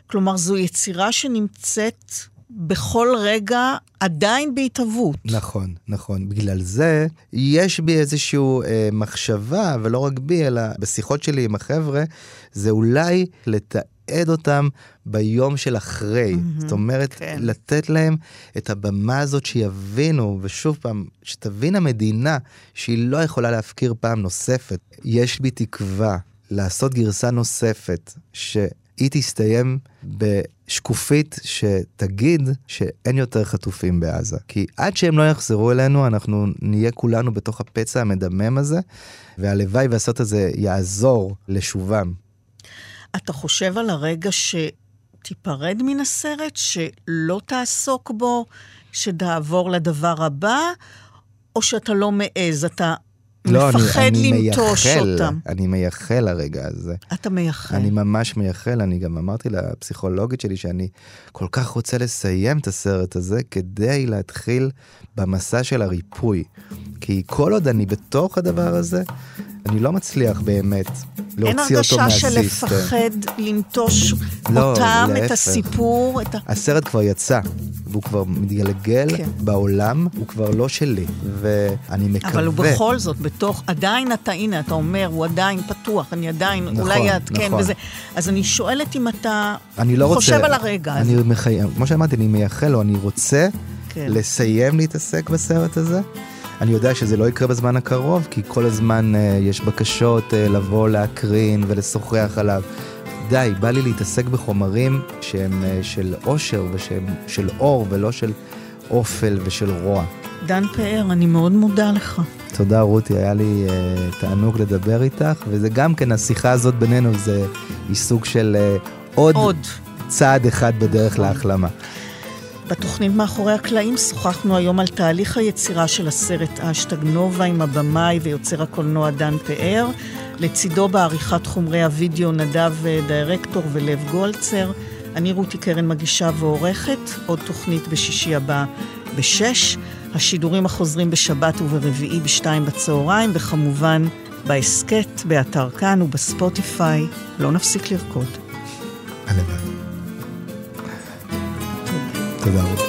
כלומר, זו יצירה שנמצאת בכל רגע עדיין בהתהוות. נכון, נכון. בגלל זה יש בי איזושהי אה, מחשבה, ולא רק בי, אלא בשיחות שלי עם החבר'ה, זה אולי לתעד אותם ביום של אחרי. Mm-hmm, זאת אומרת, כן. לתת להם את הבמה הזאת שיבינו, ושוב פעם, שתבין המדינה שהיא לא יכולה להפקיר פעם נוספת. יש בי תקווה לעשות גרסה נוספת, ש... היא תסתיים בשקופית שתגיד שאין יותר חטופים בעזה. כי עד שהם לא יחזרו אלינו, אנחנו נהיה כולנו בתוך הפצע המדמם הזה, והלוואי והסרט הזה יעזור לשובם. אתה חושב על הרגע שתיפרד מן הסרט, שלא תעסוק בו, שתעבור לדבר הבא, או שאתה לא מעז, אתה לא, מפחד אני, אני לנטוש מייחל, אותם? אני מייחל לרגע הזה. אתה מייחל. אני ממש מייחל, אני גם אמרתי לפסיכולוגית שלי שאני כל כך רוצה לסיים את הסרט הזה כדי להתחיל במסע של הריפוי. כי כל עוד אני בתוך הדבר הזה, אני לא מצליח באמת להוציא אותו אין הרגשה של מהסיסטם. לפחד לנטוש לא, אותם, את להפך. הסיפור, את ה... הסרט כבר יצא, והוא כבר מתגלגל כן. בעולם, הוא כבר לא שלי, ואני מקווה... אבל הוא בכל זאת, בתוך, עדיין אתה, הנה, אתה אומר, הוא עדיין פתוח, אני עדיין, נכון, אולי אעדכן נכון. וזה. אז אני שואלת אם אתה אני לא רוצה... חושב על הרגע הזה. אני מחי... כמו שאמרתי, אני מייחל לו, אני רוצה כן. לסיים להתעסק בסרט הזה. אני יודע שזה לא יקרה בזמן הקרוב, כי כל הזמן uh, יש בקשות uh, לבוא להקרין ולשוחח עליו. די, בא לי להתעסק בחומרים שהם uh, של אושר ושהם של אור ולא של אופל ושל רוע. דן פאר, אני מאוד מודה לך. תודה רותי, היה לי uh, תענוג לדבר איתך, וזה גם כן, השיחה הזאת בינינו זה היא סוג של uh, עוד, עוד. צעד אחד בדרך נכון. להחלמה. בתוכנית מאחורי הקלעים שוחחנו היום על תהליך היצירה של הסרט אשטג נובה עם הבמאי ויוצר הקולנוע דן פאר, לצידו בעריכת חומרי הוידאו נדב דירקטור ולב גולצר. אני רותי קרן מגישה ועורכת, עוד תוכנית בשישי הבא בשש. השידורים החוזרים בשבת וברביעי בשתיים בצהריים, וכמובן בהסכת, באתר כאן ובספוטיפיי. לא נפסיק לרקוד. הלוואי. תודה רבה.